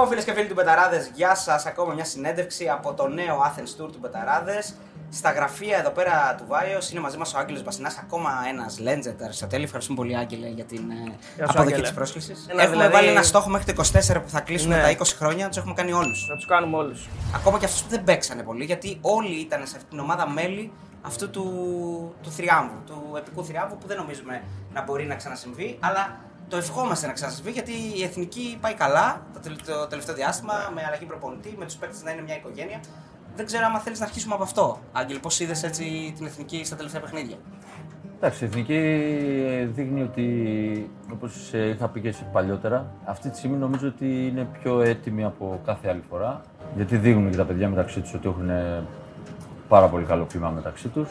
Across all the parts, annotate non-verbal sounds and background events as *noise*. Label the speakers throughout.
Speaker 1: Λοιπόν, φίλες και φίλοι του Μπεταράδες, γεια σας. Ακόμα μια συνέντευξη από το νέο Athens Tour του Μπεταράδες. Στα γραφεία εδώ πέρα του Βάιος είναι μαζί μας ο Άγγελος Μπασινάς, ακόμα ένας Legend Αριστοτέλη. Ευχαριστούμε πολύ, Άγγελε, για την ε,
Speaker 2: Γεια σου,
Speaker 1: αποδοχή
Speaker 2: Άγγελε.
Speaker 1: της πρόσκλησης.
Speaker 2: Ένα
Speaker 1: Έχουμε
Speaker 2: δηλαδή-
Speaker 1: βάλει ένα στόχο μέχρι το 24 που θα κλείσουμε
Speaker 2: Ναι.
Speaker 1: τα 20 χρόνια, τους έχουμε κάνει όλους.
Speaker 2: Να τους κάνουμε όλους.
Speaker 1: Ακόμα και αυτούς που δεν παίξανε πολύ, γιατί όλοι ήταν σε αυτήν την ομάδα μέλη αυτού του, του θριάμβου, του επικού θριάμβου που δεν νομίζουμε να μπορεί να ξανασυμβεί, αλλά το ευχόμαστε να ξανασυμβεί γιατί η εθνική πάει καλά το, τελε- το τελευταίο διάστημα με αλλαγή προπονητή, με τους παίκτες να είναι μια οικογένεια. Δεν ξέρω αν θέλεις να αρχίσουμε από αυτό. Άγγελ, πώς είδες έτσι την εθνική στα τελευταία παιχνίδια;
Speaker 3: Εντάξει, η Εθνική δείχνει ότι, όπως ε, είχα πει και εσύ παλιότερα, αυτή τη στιγμή νομίζω ότι είναι πιο έτοιμη από κάθε άλλη φορά. Γιατί δείχνουν και τα παιδιά μεταξύ τους ότι έχουν ε, πάρα πολύ καλό κλίμα μεταξύ τους.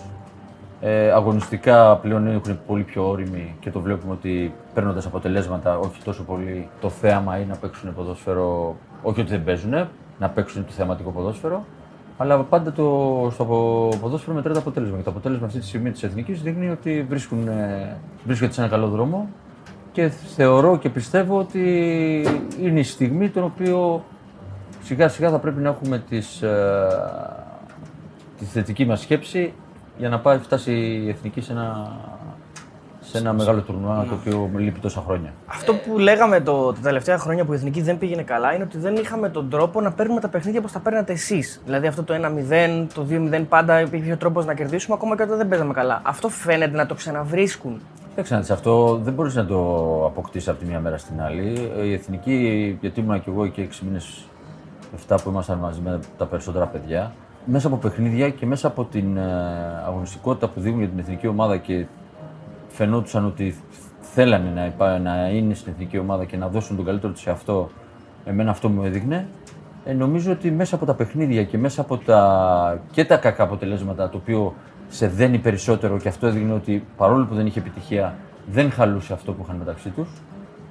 Speaker 3: Ε, αγωνιστικά πλέον έχουν πολύ πιο όριμοι και το βλέπουμε ότι παίρνοντας αποτελέσματα, όχι τόσο πολύ το θέαμα ή να παίξουν ποδόσφαιρο, όχι ότι δεν παίζουν, να παίξουν το θεαματικό ποδόσφαιρο. Αλλά πάντα το, στο πο- ποδόσφαιρο μετράει το αποτέλεσμα. Και το αποτέλεσμα αυτή τη στιγμή της εθνικής δείχνει ότι βρίσκουν, ε, βρίσκεται σε ένα καλό δρόμο και θεωρώ και πιστεύω ότι είναι η στιγμή τον οποίο σιγά σιγά θα πρέπει να έχουμε τις, ε, τη θετική μας σκέψη για να πάει φτάσει η εθνική σε ένα, σε ένα μεγάλο τουρνουά το οποίο λείπει τόσα χρόνια.
Speaker 2: Αυτό που λέγαμε το, τα τελευταία χρόνια που η εθνική δεν πήγαινε καλά είναι ότι δεν είχαμε τον τρόπο να παίρνουμε τα παιχνίδια όπως τα παίρνατε εσείς. Δηλαδή αυτό το 1-0, το 2-0 πάντα υπήρχε ο τρόπος να κερδίσουμε ακόμα και όταν δεν παίζαμε καλά. Αυτό φαίνεται να το ξαναβρίσκουν.
Speaker 3: Κοίταξε να δεις, αυτό δεν μπορείς να το αποκτήσεις από τη μία μέρα στην άλλη. Η εθνική, γιατί ήμουν και εγώ και 6 μήνες, 7 που ήμασταν μαζί με τα περισσότερα παιδιά, μέσα από παιχνίδια και μέσα από την ε, αγωνιστικότητα που δίνουν για την εθνική ομάδα και φαινόντουσαν ότι θέλανε να, υπά- να είναι στην εθνική ομάδα και να δώσουν τον καλύτερο τους σε αυτό, εμένα αυτό μου έδειχνε. Ε, νομίζω ότι μέσα από τα παιχνίδια και μέσα από τα, και τα κακά αποτελέσματα, το οποίο σε δένει περισσότερο και αυτό έδειχνε ότι παρόλο που δεν είχε επιτυχία, δεν χαλούσε αυτό που είχαν μεταξύ τους.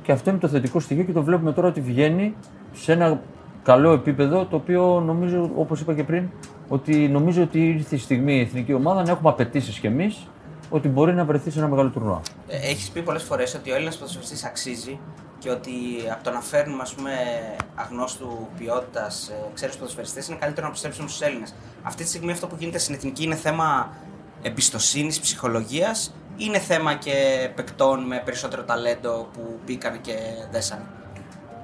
Speaker 3: Και αυτό είναι το θετικό στοιχείο και το βλέπουμε τώρα ότι βγαίνει σε ένα καλό επίπεδο, το οποίο νομίζω, όπως είπα και πριν, ότι νομίζω ότι ήρθε η στιγμή η εθνική ομάδα να έχουμε απαιτήσει κι εμείς ότι μπορεί να βρεθεί σε ένα μεγάλο τουρνουά.
Speaker 1: Έχεις πει πολλές φορές ότι ο Έλληνας ποδοσφαιριστής αξίζει και ότι από το να φέρνουμε ας πούμε, αγνώστου ποιότητας ξένου ποδοσφαιριστές είναι καλύτερο να πιστέψουμε στους Έλληνες. Αυτή τη στιγμή αυτό που γίνεται στην εθνική είναι θέμα εμπιστοσύνης, ψυχολογίας ή είναι θέμα και παικτών με περισσότερο ταλέντο που μπήκαν και δέσανε;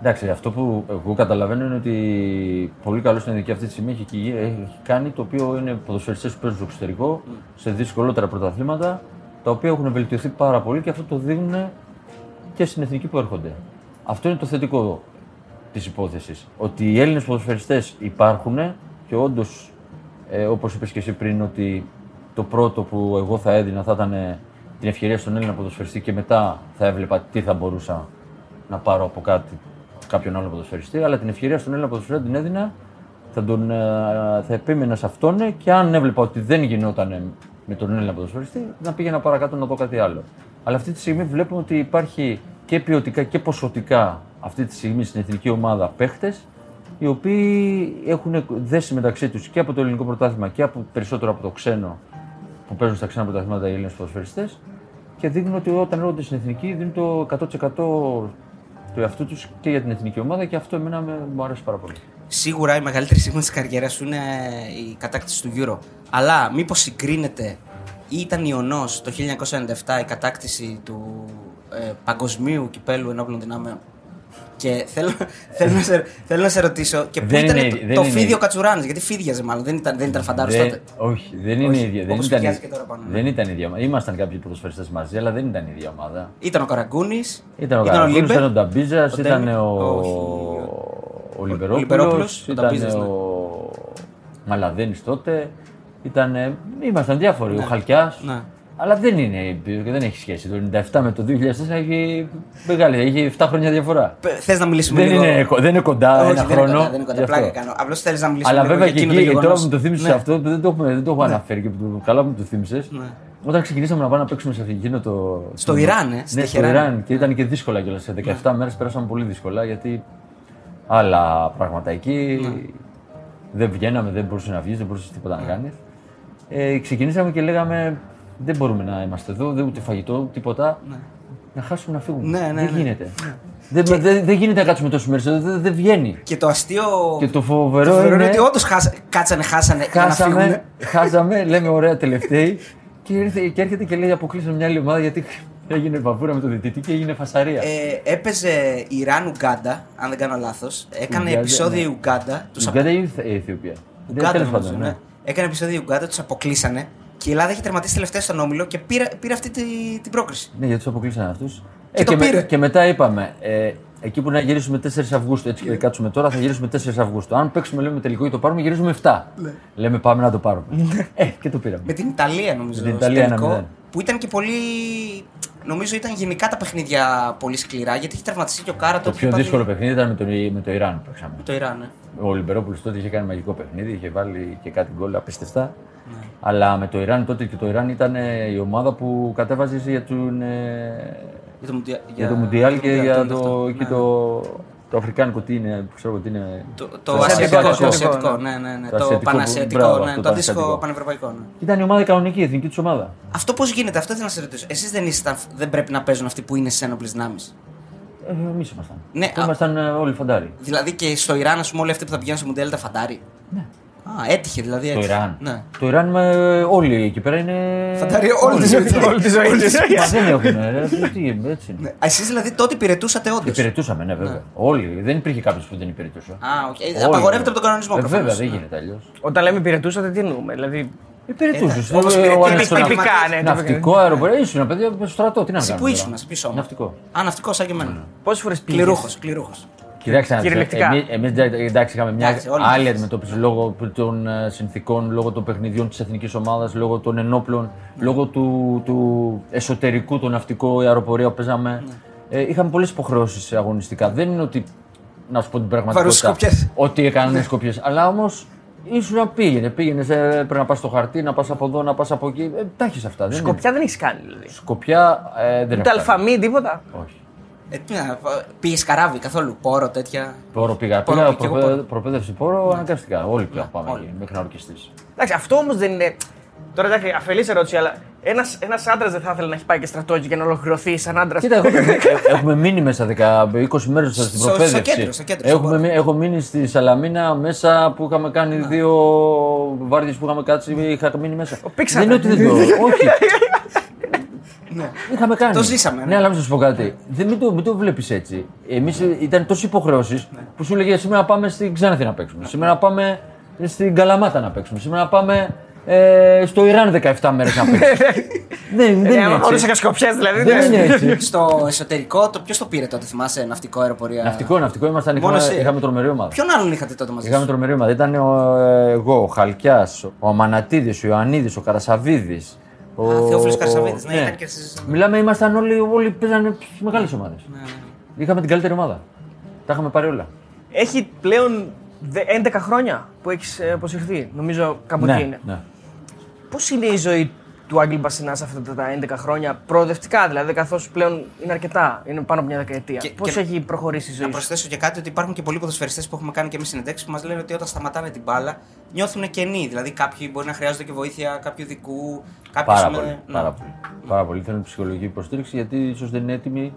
Speaker 3: Εντάξει, αυτό που εγώ καταλαβαίνω είναι ότι πολύ καλό στην ειδική αυτή τη στιγμή έχει, κυγεί- έχει κάνει το οποίο είναι ποδοσφαιριστές που παίζουν στο εξωτερικό, σε δυσκολότερα πρωταθλήματα, τα οποία έχουν βελτιωθεί πάρα πολύ και αυτό το δείχνουν και στην εθνική που έρχονται. Αυτό είναι το θετικό της υπόθεσης. Ότι οι Έλληνες ποδοσφαιριστές υπάρχουν και όντως, ε, όπως είπες και εσύ πριν, ότι το πρώτο που εγώ θα έδινα θα ήταν την ευκαιρία στον Έλληνα ποδοσφαιριστή και μετά θα έβλεπα τι θα μπορούσα να πάρω από κάτι, κάποιον άλλο ποδοσφαιριστή. Αλλά την ευκαιρία στον Έλληνα ποδοσφαιριστή την έδινα, θα, τον, ε, θα επέμενα σε αυτόν και αν έβλεπα ότι δεν γινόταν με τον Έλληνα ποδοσφαιριστή, να πήγαινα παρακάτω να δω κάτι άλλο. Αλλά αυτή τη στιγμή βλέπουμε ότι υπάρχει και ποιοτικά και ποσοτικά αυτή τη στιγμή στην εθνική ομάδα παίχτες οι οποίοι έχουν δέσει μεταξύ τους και από το ελληνικό πρωτάθλημα και από, περισσότερο από το ξένο που παίζουν στα ξένα πρωταθλήματα οι Έλληνες ποδοσφαιριστές και δείχνουν ότι όταν έρχονται στην εθνική δίνουν το 100% του εαυτού τους και για την εθνική ομάδα και αυτό εμένα με, μου αρέσει πάρα πολύ.
Speaker 1: Σίγουρα η μεγαλύτερη στιγμή της καριέρας σου είναι η κατάκτηση του Euro. Αλλά μήπως συγκρίνεται ή ήταν ιονός το 1997 η κατάκτηση του ε, παγκοσμίου κυπέλου ενόπλων δυνάμεων; Και θέλω, θέλω, να σε, θέλω να σε ρωτήσω, και πού
Speaker 3: Δεν
Speaker 1: ήταν
Speaker 3: είναι-
Speaker 1: το,
Speaker 3: δεν
Speaker 1: το
Speaker 3: είναι-
Speaker 1: φίδιο Κατσουράνης, γιατί φίδιαζε μάλλον, δεν ήταν, δεν ήταν φαντάρος
Speaker 3: Δεν-
Speaker 1: τότε.
Speaker 3: όχι, δεν είναι
Speaker 1: Όχι,
Speaker 3: η ίδια. Δεν
Speaker 1: όπως
Speaker 3: ήταν,
Speaker 1: φυγιάζει και τώρα πάνω, ναι.
Speaker 3: δεν ήταν η ίδια ομάδα. Ήμασταν κάποιοι ποδοσφαιριστές μαζί, αλλά δεν ήταν η ίδια ομάδα.
Speaker 1: Ήταν ο Καραγκούνης,
Speaker 3: Ήταν ο Καραγκούνης,
Speaker 1: Λίμπερ,
Speaker 3: ήταν ο Νταμπίζας,
Speaker 1: ο
Speaker 3: ήταν
Speaker 1: Ντέμι-
Speaker 3: ο,
Speaker 1: όχι,
Speaker 3: ο
Speaker 1: Λιμπερόπουλος,
Speaker 3: Λιμπερόπουλος,
Speaker 1: ο
Speaker 3: ήταν
Speaker 1: Νταμπίζας, ναι.
Speaker 3: ο Μαλαδένης τότε. Ήταν, ήμασταν διάφοροι, ο Χαλκιάς.
Speaker 1: Ναι.
Speaker 3: Αλλά δεν είναι, δεν έχει σχέση. Το 97 με το 2004 έχει μεγάλη, έχει 7 χρόνια διαφορά.
Speaker 1: Θες να μιλήσουμε
Speaker 3: Δεν
Speaker 1: λίγο;
Speaker 3: είναι, δεν είναι κοντά
Speaker 1: Όχι,
Speaker 3: ένα
Speaker 1: δεν είναι
Speaker 3: χρόνο.
Speaker 1: κοντά, δεν είναι κοντά.
Speaker 3: γι' αυτό.
Speaker 1: Πλάκα κάνω. Απλώς θέλεις να μιλήσουμε
Speaker 3: Αλλά
Speaker 1: λίγο
Speaker 3: βέβαια
Speaker 1: για
Speaker 3: και
Speaker 1: εκείνο το
Speaker 3: εκεί, τώρα
Speaker 1: γεγονός.
Speaker 3: που μου το θύμισες
Speaker 1: Ναι.
Speaker 3: αυτό, δεν το, έχουμε, δεν το έχω αναφέρει και που το- καλά που μου το θύμισες.
Speaker 1: Ναι.
Speaker 3: Όταν ξεκινήσαμε να πάμε να παίξουμε σε εκείνο το.
Speaker 1: Στο Ιράν, ε, στη
Speaker 3: Ναι, στο
Speaker 1: Τεχεράνη.
Speaker 3: Ιράν. Και ήταν και δύσκολα κιόλας. Σε 17 μέρες πέρασαμε πολύ δύσκολα γιατί άλλα πράγματα εκεί.
Speaker 1: Ναι.
Speaker 3: Δεν βγαίναμε, δεν μπορούσε να βγεις, δεν μπορούσες τίποτα να κάνεις. Ε, ξεκινήσαμε και λέγαμε δεν μπορούμε να είμαστε εδώ, δεν ούτε φαγητό, τίποτα. Να χάσουμε να φύγουμε.
Speaker 1: Ναι, ναι,
Speaker 3: δεν
Speaker 1: ναι.
Speaker 3: γίνεται. Δεν, δεν, δεν γίνεται να κάτσουμε τόσο μέρες, δεν, δεν βγαίνει.
Speaker 1: Και το αστείο.
Speaker 3: Και το φοβερό
Speaker 1: το φοβερό
Speaker 3: είναι-
Speaker 1: ότι όντως κάτσανε, χάσανε. για να φύγουνε.
Speaker 3: Χάσαμε, χάσαμε, λέμε ωραία τελευταίοι. Και, ήρθε, και έρχεται και λέει αποκλείσαμε μια άλλη ομάδα γιατί έγινε βαβούρα με το διαιτητή και έγινε φασαρία.
Speaker 1: Ε, έπαιζε Ιράν-Ουγκάντα, αν δεν κάνω λάθος. Έκανε
Speaker 3: Ουγκάντα,
Speaker 1: επεισόδιο
Speaker 3: ναι.
Speaker 1: η Ουγκάντα. Τους
Speaker 3: Η
Speaker 1: απο-
Speaker 3: Ουγκάντα ή η Αιθιοπία.
Speaker 1: Ουγκάντα,
Speaker 3: Τέλος
Speaker 1: νομίζω,
Speaker 3: πάντων,
Speaker 1: ναι. Έκανε επεισόδιο η Ουγκάντα, τους αποκλείσανε και η Ελλάδα είχε τερματίσει τελευταία στον όμιλο και πήρε, πήρε αυτή τη, την πρόκριση.
Speaker 3: Ναι, γιατί τους αποκλείσαν αυτούς.
Speaker 1: Και το πήρε.
Speaker 3: και μετά είπαμε, ε, εκεί που να γυρίσουμε 4 Αυγούστου, έτσι και κάτσουμε τώρα, θα γυρίσουμε 4 Αυγούστου. Αν παίξουμε λέμε τελικό ή το πάρουμε, γυρίζουμε 7. Λέμε πάμε να το πάρουμε. ε, και το πήραμε.
Speaker 1: Με την Ιταλία νομίζω.
Speaker 3: Με την
Speaker 1: στο
Speaker 3: Ιταλία
Speaker 1: τελικό,
Speaker 3: 1-0.
Speaker 1: Που ήταν και πολύ. Νομίζω ήταν γενικά τα παιχνίδια πολύ σκληρά γιατί είχε τραυματιστεί και ο Κάρα
Speaker 3: Το πιο δύσκολο παιχνίδι ήταν με το, με το Ιράν που παίξαμε.
Speaker 1: Το Ιράν, ναι.
Speaker 3: Ο Λιμπερόπουλος τότε είχε κάνει μαγικό παιχνίδι, είχε βάλει και κάτι γκολ απίστευτα.
Speaker 1: Ναι.
Speaker 3: Αλλά με το Ιράν τότε και το Ιράν ήταν ε, η ομάδα που κατέβαζε για, τον, ε,
Speaker 1: Για το, Μουντια-
Speaker 3: για το Μουντιάλ και
Speaker 1: Μουντιάλ,
Speaker 3: για
Speaker 1: το
Speaker 3: το,
Speaker 1: αυτό.
Speaker 3: και
Speaker 1: Ναι.
Speaker 3: το, το Αφρικάνικο τι είναι, που ξέρω εγώ τι είναι.
Speaker 1: Το, το,
Speaker 3: Το
Speaker 1: ασιατικό,
Speaker 2: ασιατικό,
Speaker 1: το
Speaker 2: το
Speaker 1: ασιατικό,
Speaker 2: ασιατικό,
Speaker 1: ναι, ναι, ναι.
Speaker 3: Το
Speaker 1: Το,
Speaker 3: ασιατικό,
Speaker 1: πανασιατικό,
Speaker 3: μπράβο,
Speaker 1: ναι,
Speaker 3: αυτό
Speaker 1: το
Speaker 3: το
Speaker 1: αντίστοιχο
Speaker 3: ασιατικό.
Speaker 1: πανευρωπαϊκό. Ναι.
Speaker 3: Ήταν η ομάδα κανονική, η εθνική τους ομάδα.
Speaker 1: Αυτό πώς γίνεται, αυτό ήθελα να σε ρωτήσω. Εσείς δεν, ήσασταν, δεν πρέπει να παίζουν αυτοί που είναι στι ένοπλες δυνάμεις;
Speaker 3: Ε, Εμείς ήμασταν.
Speaker 1: Ναι,
Speaker 3: Αυτό
Speaker 1: α-
Speaker 3: ήμασταν ε, όλοι φαντάροι.
Speaker 1: Δηλαδή και στο Ιράν, ας πούμε, όλοι αυτοί που θα πηγαίνουν στο Μουντιάλ ήταν φαντάρι.
Speaker 3: Ναι.
Speaker 1: Α, έτυχε δηλαδή.
Speaker 3: Το
Speaker 1: έτσι.
Speaker 3: Ιράν.
Speaker 1: Ναι.
Speaker 3: Το Ιράν με όλοι εκεί πέρα είναι.
Speaker 1: Φαντάρι όλη τη ζωή.
Speaker 2: Όλη τη ζωή της.
Speaker 3: Μα δεν έχουν. ε, Τι, έτσι είναι.
Speaker 1: Εσείς δηλαδή τότε υπηρετούσατε όντως;
Speaker 3: Υπηρετούσαμε, ναι, βέβαια. Όλοι. Δεν υπήρχε κάποιος που δεν υπηρετούσε.
Speaker 1: Α, οκ. Ε,
Speaker 3: Όλοι.
Speaker 1: Απαγορεύεται από τον κανονισμό.
Speaker 3: Ε,
Speaker 1: προφανώς.
Speaker 3: βέβαια, δεν
Speaker 1: Ναι.
Speaker 3: γίνεται αλλιώς.
Speaker 2: Όταν λέμε υπηρετούσατε, τι εννοούμε. Δηλαδή,
Speaker 3: Υπηρετούσες.
Speaker 1: όπως
Speaker 3: Ο
Speaker 1: υπηρετεί
Speaker 3: ένας στον
Speaker 1: τυπικά,
Speaker 3: ναυτικό-
Speaker 2: ναι,
Speaker 3: Ναυτικό αεροπορικό. Ήσουν παιδιά στο στρατό. Τι να
Speaker 1: Εσύ
Speaker 3: κάνουμε.
Speaker 1: που
Speaker 3: τώρα;
Speaker 1: ήσουν, σε ποιο σώμα.
Speaker 3: Ναυτικό.
Speaker 1: Α, ναυτικός, σαν και εμένα.
Speaker 2: πόσες φορές πήγες;
Speaker 1: Κληρούχο, κληρούχος.
Speaker 3: Κοιτάξτε,
Speaker 2: Κυριολεκτικά.
Speaker 3: εμείς εντάξει είχαμε μια
Speaker 1: Εντάξει, όλοι
Speaker 3: άλλη
Speaker 1: μας.
Speaker 3: αντιμετώπιση λόγω των ε, συνθήκων, λόγω των παιχνιδιών της εθνικής ομάδας, λόγω των ενόπλων,
Speaker 1: Ναι.
Speaker 3: λόγω του, του εσωτερικού, το ναυτικό, η αεροπορία που παίζαμε.
Speaker 1: Ναι.
Speaker 3: Ε, είχαμε πολλές υποχρεώσεις αγωνιστικά. Δεν είναι ότι. Να σου πω την πραγματικότητα.
Speaker 1: Βαρούς σκοπιές.
Speaker 3: Ότι έκαναν σκοπιές. Αλλά όμως ήσουν να πήγαινε. Πήγαινε, πρέπει να πας στο χαρτί, να πας από εδώ, να πας από εκεί. Ε, τα έχεις αυτά. Δεν είναι.
Speaker 2: Σκοπιά δεν έχεις κάνει δηλαδή.
Speaker 3: Σκοπιά ε, δεν
Speaker 2: Ούτε
Speaker 3: έχω κάνει.
Speaker 2: αλφαμή, τίποτα.
Speaker 3: Όχι.
Speaker 1: Ε, τι να, πήγε καράβι καθόλου, πόρο, τέτοια.
Speaker 3: Πόρο πήγα.
Speaker 1: Πόρο
Speaker 3: πήγα
Speaker 1: πήγε, εγώ
Speaker 3: προπαίδευση-
Speaker 1: πόρο.
Speaker 3: προπαίδευση πόρο αναγκαστικά. Όλοι πλέον πάμε
Speaker 1: όλοι.
Speaker 3: εκεί, μέχρι να ορκιστείς.
Speaker 2: Εντάξει, αυτό όμως δεν είναι. Τώρα εντάξει, αφελής ερώτηση, αλλά ένας ένας άντρας δεν θα ήθελε να έχει πάει και στρατό και να ολοκληρωθεί σαν άντρας.
Speaker 3: Κοίτα, εγώ, ε, έχουμε μείνει μέσα 10, 20 μέρες στην
Speaker 1: Στο- στο
Speaker 3: προπαίδευση.
Speaker 1: κέντρο, στο κέντρο, στο
Speaker 3: Έχουμε,
Speaker 1: πόρο.
Speaker 3: μείνει- έχω μείνει στη Σαλαμίνα μέσα που είχαμε κάνει δύο βάρδιες που είχαμε κάτσει. Είχα μείνει μέσα.
Speaker 2: πήξατε.
Speaker 3: Δεν είναι ότι δεν το. *laughs* όχι. Είχαμε κάνεις.
Speaker 1: Το ζήσαμε, ναι.
Speaker 3: Ναι, αλλά να σα πω κάτι. Δεν, μην το, μην το βλέπεις έτσι. Εμείς ήταν τόσες υποχρεώσεις που σου λέγε σήμερα πάμε στην Ξάνθη να παίξουμε. Σήμερα πάμε στην Καλαμάτα να παίξουμε. Σήμερα πάμε ε, στο Ιράν 17 μέρες να παίξουμε. δεν, δεν
Speaker 2: Ε,
Speaker 3: είναι
Speaker 2: άμα
Speaker 3: έτσι.
Speaker 2: χωρί σκοπιέ δηλαδή.
Speaker 3: Δεν
Speaker 2: ναι.
Speaker 3: είναι έτσι. *laughs*
Speaker 1: Στο εσωτερικό, το ποιος το πήρε τότε, θυμάσαι, ναυτικό αεροπορία;
Speaker 3: Ναυτικό, ναυτικό ήμασταν.
Speaker 1: Μόνο
Speaker 3: Είχαμε,
Speaker 1: εσύ.
Speaker 3: είχαμε τρομερή ομάδα.
Speaker 1: Ποιον άλλον είχατε τότε μαζί
Speaker 3: Είχαμε
Speaker 1: σου;
Speaker 3: τρομερή ομάδα. Ήταν ο, ε, εγώ, ο Χαλκιάς, ο Αμανατίδη, ο Ιωαννίδης, ο Καρασαβίδης. Ο
Speaker 1: Α, Θεόφιλος
Speaker 3: ο-
Speaker 1: Καρασαβίδης, ναι, ήταν και εσείς.
Speaker 3: Μιλάμε, ήμασταν όλοι, όλοι παίζανε μεγάλες ομάδες.
Speaker 1: Ναι, ναι, ναι.
Speaker 3: Είχαμε την καλύτερη ομάδα. Τα είχαμε πάρει όλα.
Speaker 2: Έχει πλέον δε- 11 χρόνια που έχεις αποσυρθεί. Νομίζω κάπου εκεί είναι.
Speaker 3: ναι.
Speaker 2: Πώς είναι η ζωή του Άγγελ Μπασινά αυτά τα 11 χρόνια, προοδευτικά δηλαδή, καθώς πλέον είναι αρκετά, είναι πάνω από μια δεκαετία.
Speaker 1: Και-
Speaker 2: Πώς
Speaker 1: και-
Speaker 2: έχει προχωρήσει η ζωή
Speaker 1: Να
Speaker 2: σου;
Speaker 1: προσθέσω και κάτι ότι υπάρχουν και πολλοί ποδοσφαιριστές που έχουμε κάνει και εμείς συνεντεύξεις που μας λένε ότι όταν σταματάνε την μπάλα νιώθουν κενοί. Δηλαδή κάποιοι μπορεί να χρειάζονται και βοήθεια κάποιου ειδικού. κάποιος
Speaker 3: Πάρα
Speaker 1: με-
Speaker 3: πολύ.
Speaker 1: ναι.
Speaker 3: Πάρα πολύ. Πάρα πολύ. Θέλουν ψυχολογική υποστήριξη γιατί ίσως δεν είναι έτοιμοι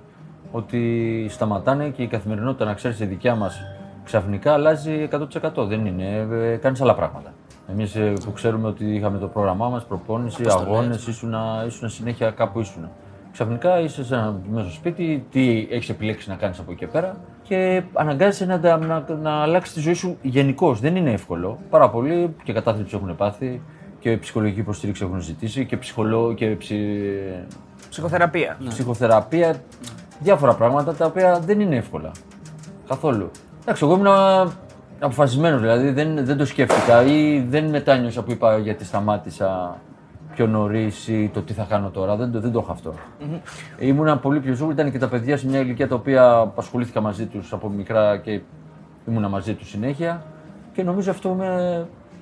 Speaker 3: ότι σταματάνε και η καθημερινότητα, να ξέρεις, η δικιά μας ξαφνικά αλλάζει 100%. Δεν είναι. Ε, Κάνεις άλλα πράγματα. Εμείς που ξέρουμε ότι είχαμε το πρόγραμμά μας, προπόνηση, αγώνες, ήσουν, ήσουν συνέχεια κάπου ήσουν. Ξαφνικά είσαι σε ένα, μέσα στο σπίτι, τι έχεις επιλέξει να κάνεις από εκεί και πέρα και αναγκάζεσαι να, τα- να, να αλλάξεις τη ζωή σου γενικώς. Δεν είναι εύκολο. Πάρα πολλοί και κατάθλιψη έχουν πάθει και ψυχολογική υποστήριξη έχουν ζητήσει και, ψυχολο... και ψι...
Speaker 2: Ψυχοθεραπεία.
Speaker 3: ψυχοθεραπεία. Διάφορα πράγματα τα οποία δεν είναι εύκολα. Καθόλου. Εντάξει, εγώ ήμουν αποφασισμένος, δηλαδή δεν, δεν το σκέφτηκα ή δεν μετάνιωσα που είπα γιατί σταμάτησα πιο νωρίς ή το τι θα κάνω τώρα. Δεν, το- δεν το έχω αυτό. Ήμουνα πολύ πιο ζούγκλη, ήταν και τα παιδιά σε μια ηλικία τα οποία ασχολήθηκα μαζί τους από μικρά και ήμουνα μαζί τους συνέχεια και νομίζω αυτό με,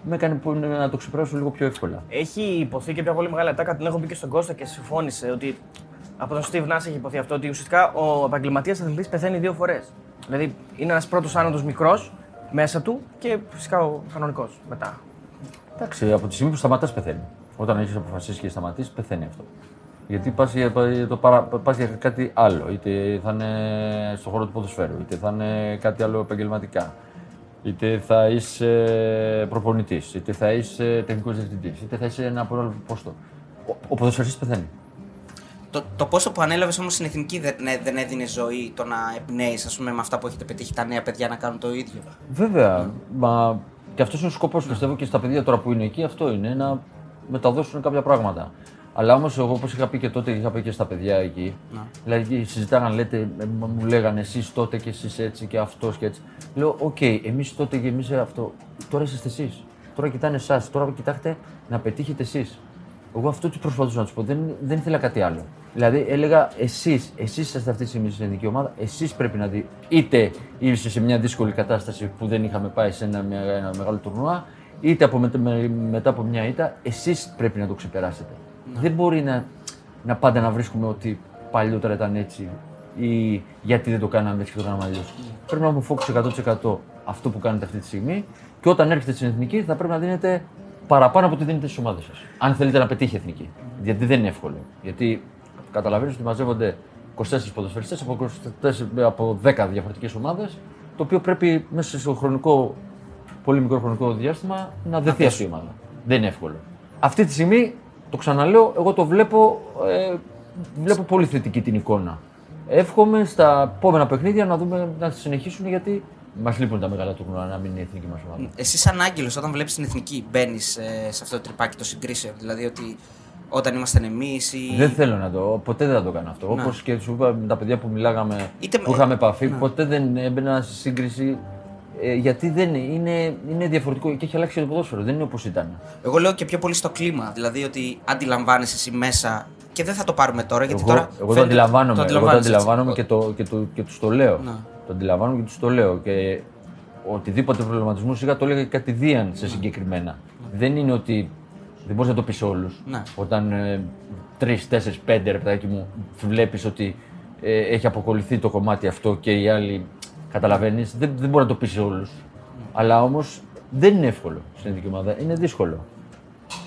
Speaker 3: με έκανε που- να το ξεπεράσω λίγο πιο εύκολα.
Speaker 2: Έχει υποθεί και μια πολύ μεγάλη ατάκα, την έχω πει και στον Κώστα και συμφώνησε ότι από τον Steve Nash έχει υποθεί αυτό ότι ουσιαστικά ο επαγγελματίας αθλητής πεθαίνει δύο φορές. Δηλαδή είναι ένας πρώτος άνοδο μικρός μέσα του και φυσικά ο κανονικός μετά.
Speaker 3: Εντάξει, από τη στιγμή που σταματάς πεθαίνει. Όταν έχεις αποφασίσει και σταματήσει, πεθαίνει αυτό. Γιατί πας για, το παρα... πας για κάτι άλλο. Είτε θα είναι στον χώρο του ποδοσφαίρου, είτε θα είναι κάτι άλλο επαγγελματικά. Είτε θα είσαι προπονητής, είτε θα είσαι τεχνικός διευθυντής, είτε θα είσαι ένα από άλλο πόστο. Ο, ο ποδοσφαιριστής πεθαίνει.
Speaker 1: Το, το πόσο που ανέλαβες όμως στην εθνική δεν, ναι, δεν έδινε ζωή το να εμπνέεις με αυτά που έχετε πετύχει τα νέα παιδιά να κάνουν το ίδιο.
Speaker 3: Βέβαια. Μα και αυτός είναι ο σκοπός, πιστεύω και στα παιδιά τώρα που είναι εκεί, αυτό είναι να μεταδώσουν κάποια πράγματα. Αλλά όμως, εγώ όπως είχα πει και τότε, είχα πει και στα παιδιά εκεί. Να. Δηλαδή, συζητάγαν, λέτε, ε, μου λέγανε εσείς τότε και εσείς έτσι και αυτός και έτσι. Λέω, οκ, okay, εμείς τότε και εμείς αυτό. Τώρα είστε εσείς. Τώρα κοιτάνε εσάς. Τώρα κοιτάξτε να πετύχετε εσείς. Εγώ αυτό του προσπαθούσα να του πω. Δεν, δεν ήθελα κάτι άλλο. Δηλαδή έλεγα εσείς, εσείς είστε αυτή τη στιγμή στην εθνική ομάδα, εσείς πρέπει να δείτε. Είτε ήρθε σε μια δύσκολη κατάσταση που δεν είχαμε πάει σε ένα, ένα μεγάλο τουρνουά, είτε από, μετά από μια ήττα, εσείς πρέπει να το ξεπεράσετε. Ναι. Δεν μπορεί να, να πάντα να βρίσκουμε ότι παλιότερα ήταν έτσι ή γιατί δεν το κάναμε έτσι και το κάναμε αλλιώς. Ναι. Πρέπει να έχουμε focus 100% αυτό που κάνετε αυτή τη στιγμή και όταν έρχεται στην εθνική θα πρέπει να δίνετε παραπάνω από ό,τι δίνετε στις ομάδες σας. Αν θέλετε να πετύχει εθνική. Γιατί δεν είναι εύκολο. Γιατί καταλαβαίνεις ότι μαζεύονται 24 ποδοσφαιριστές από, από 10 διαφορετικές ομάδες, το οποίο πρέπει μέσα σε χρονικό, πολύ μικρό χρονικό διάστημα να δεθεί αυτή η ομάδα. Δεν είναι εύκολο. Αυτή τη στιγμή, το ξαναλέω, εγώ το βλέπω, ε, βλέπω πολύ θετική την εικόνα. Εύχομαι στα επόμενα παιχνίδια να δούμε να συνεχίσουν γιατί Μας λείπουν τα μεγάλα τουρνουά να μην είναι η εθνική μας ομάδα.
Speaker 1: Εσύ, σαν Άγγελος, όταν βλέπεις την εθνική, μπαίνεις ε, σε αυτό το τρυπάκι το συγκρίσεων. Δηλαδή ότι όταν ήμασταν εμείς. Ή...
Speaker 3: Δεν θέλω να το. Ποτέ δεν θα το κάνω αυτό. Όπως και σου είπα με τα παιδιά που μιλάγαμε, Είτε... που είχαμε επαφή, να. ποτέ δεν έμπαινα σε σύγκριση. Ε, γιατί δεν είναι, είναι διαφορετικό και έχει αλλάξει το ποδόσφαιρο. Δεν είναι όπως ήταν.
Speaker 1: Εγώ λέω και πιο πολύ στο κλίμα. Δηλαδή ότι αντιλαμβάνεσαι εσύ μέσα. Και δεν θα το πάρουμε τώρα. Γιατί
Speaker 3: εγώ,
Speaker 1: τώρα
Speaker 3: εγώ το αντιλαμβάνομαι. Το εγώ το αντιλαμβάνομαι και, το, και, το, και τους το λέω. Να. Το αντιλαμβάνομαι και τους το λέω. Και οτιδήποτε προβληματισμό είχα το έλεγα κατηδίαν σε συγκεκριμένα. Δεν είναι ότι δεν μπορείς να το πεις όλους. Ναι. Όταν ε, τρεις, τέσσερις, πέντε ρεπτάκι μου βλέπεις ότι ε, έχει αποκολληθεί το κομμάτι αυτό και οι άλλοι καταλαβαίνεις, δεν, δεν μπορεί να το πεις όλους. Αλλά όμως δεν είναι εύκολο στην ειδική ομάδα. Είναι δύσκολο.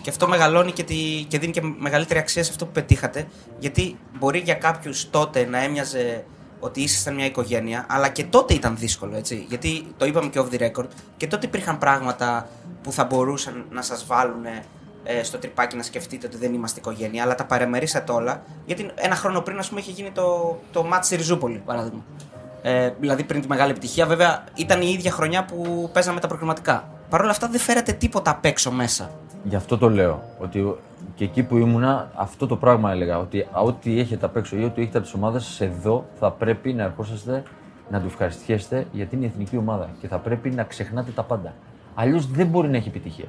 Speaker 1: Και αυτό μεγαλώνει και, τη, και δίνει και μεγαλύτερη αξία σε αυτό που πετύχατε. Γιατί μπορεί για κάποιους τότε να έμοιαζε ότι ήσασταν μια οικογένεια, αλλά και τότε ήταν δύσκολο, έτσι. Γιατί το είπαμε και off the record, και τότε υπήρχαν πράγματα που θα μπορούσαν να σας βάλουν ε, στο τρυπάκι να σκεφτείτε ότι δεν είμαστε οικογένεια, αλλά τα παρεμερίσατε όλα. Γιατί ένα χρόνο πριν, ας πούμε, είχε γίνει το, το μάτι στη Ριζούπολη, παράδειγμα. Ε, δηλαδή πριν τη μεγάλη επιτυχία, βέβαια ήταν η ίδια χρονιά που παίζαμε τα προκριματικά. Παρ' όλα αυτά δεν φέρατε τίποτα απ' έξω μέσα.
Speaker 3: Γι' αυτό το λέω. Ότι και εκεί που ήμουνα, αυτό το πράγμα έλεγα. Ότι ό,τι έχετε απ' έξω ή ό,τι έχετε από τις ομάδες, εδώ θα πρέπει να ερχόσαστε να του ευχαριστιέστε γιατί είναι η εθνική ομάδα και θα πρέπει να ξεχνάτε τα πάντα. Αλλιώς δεν μπορεί να έχει επιτυχία.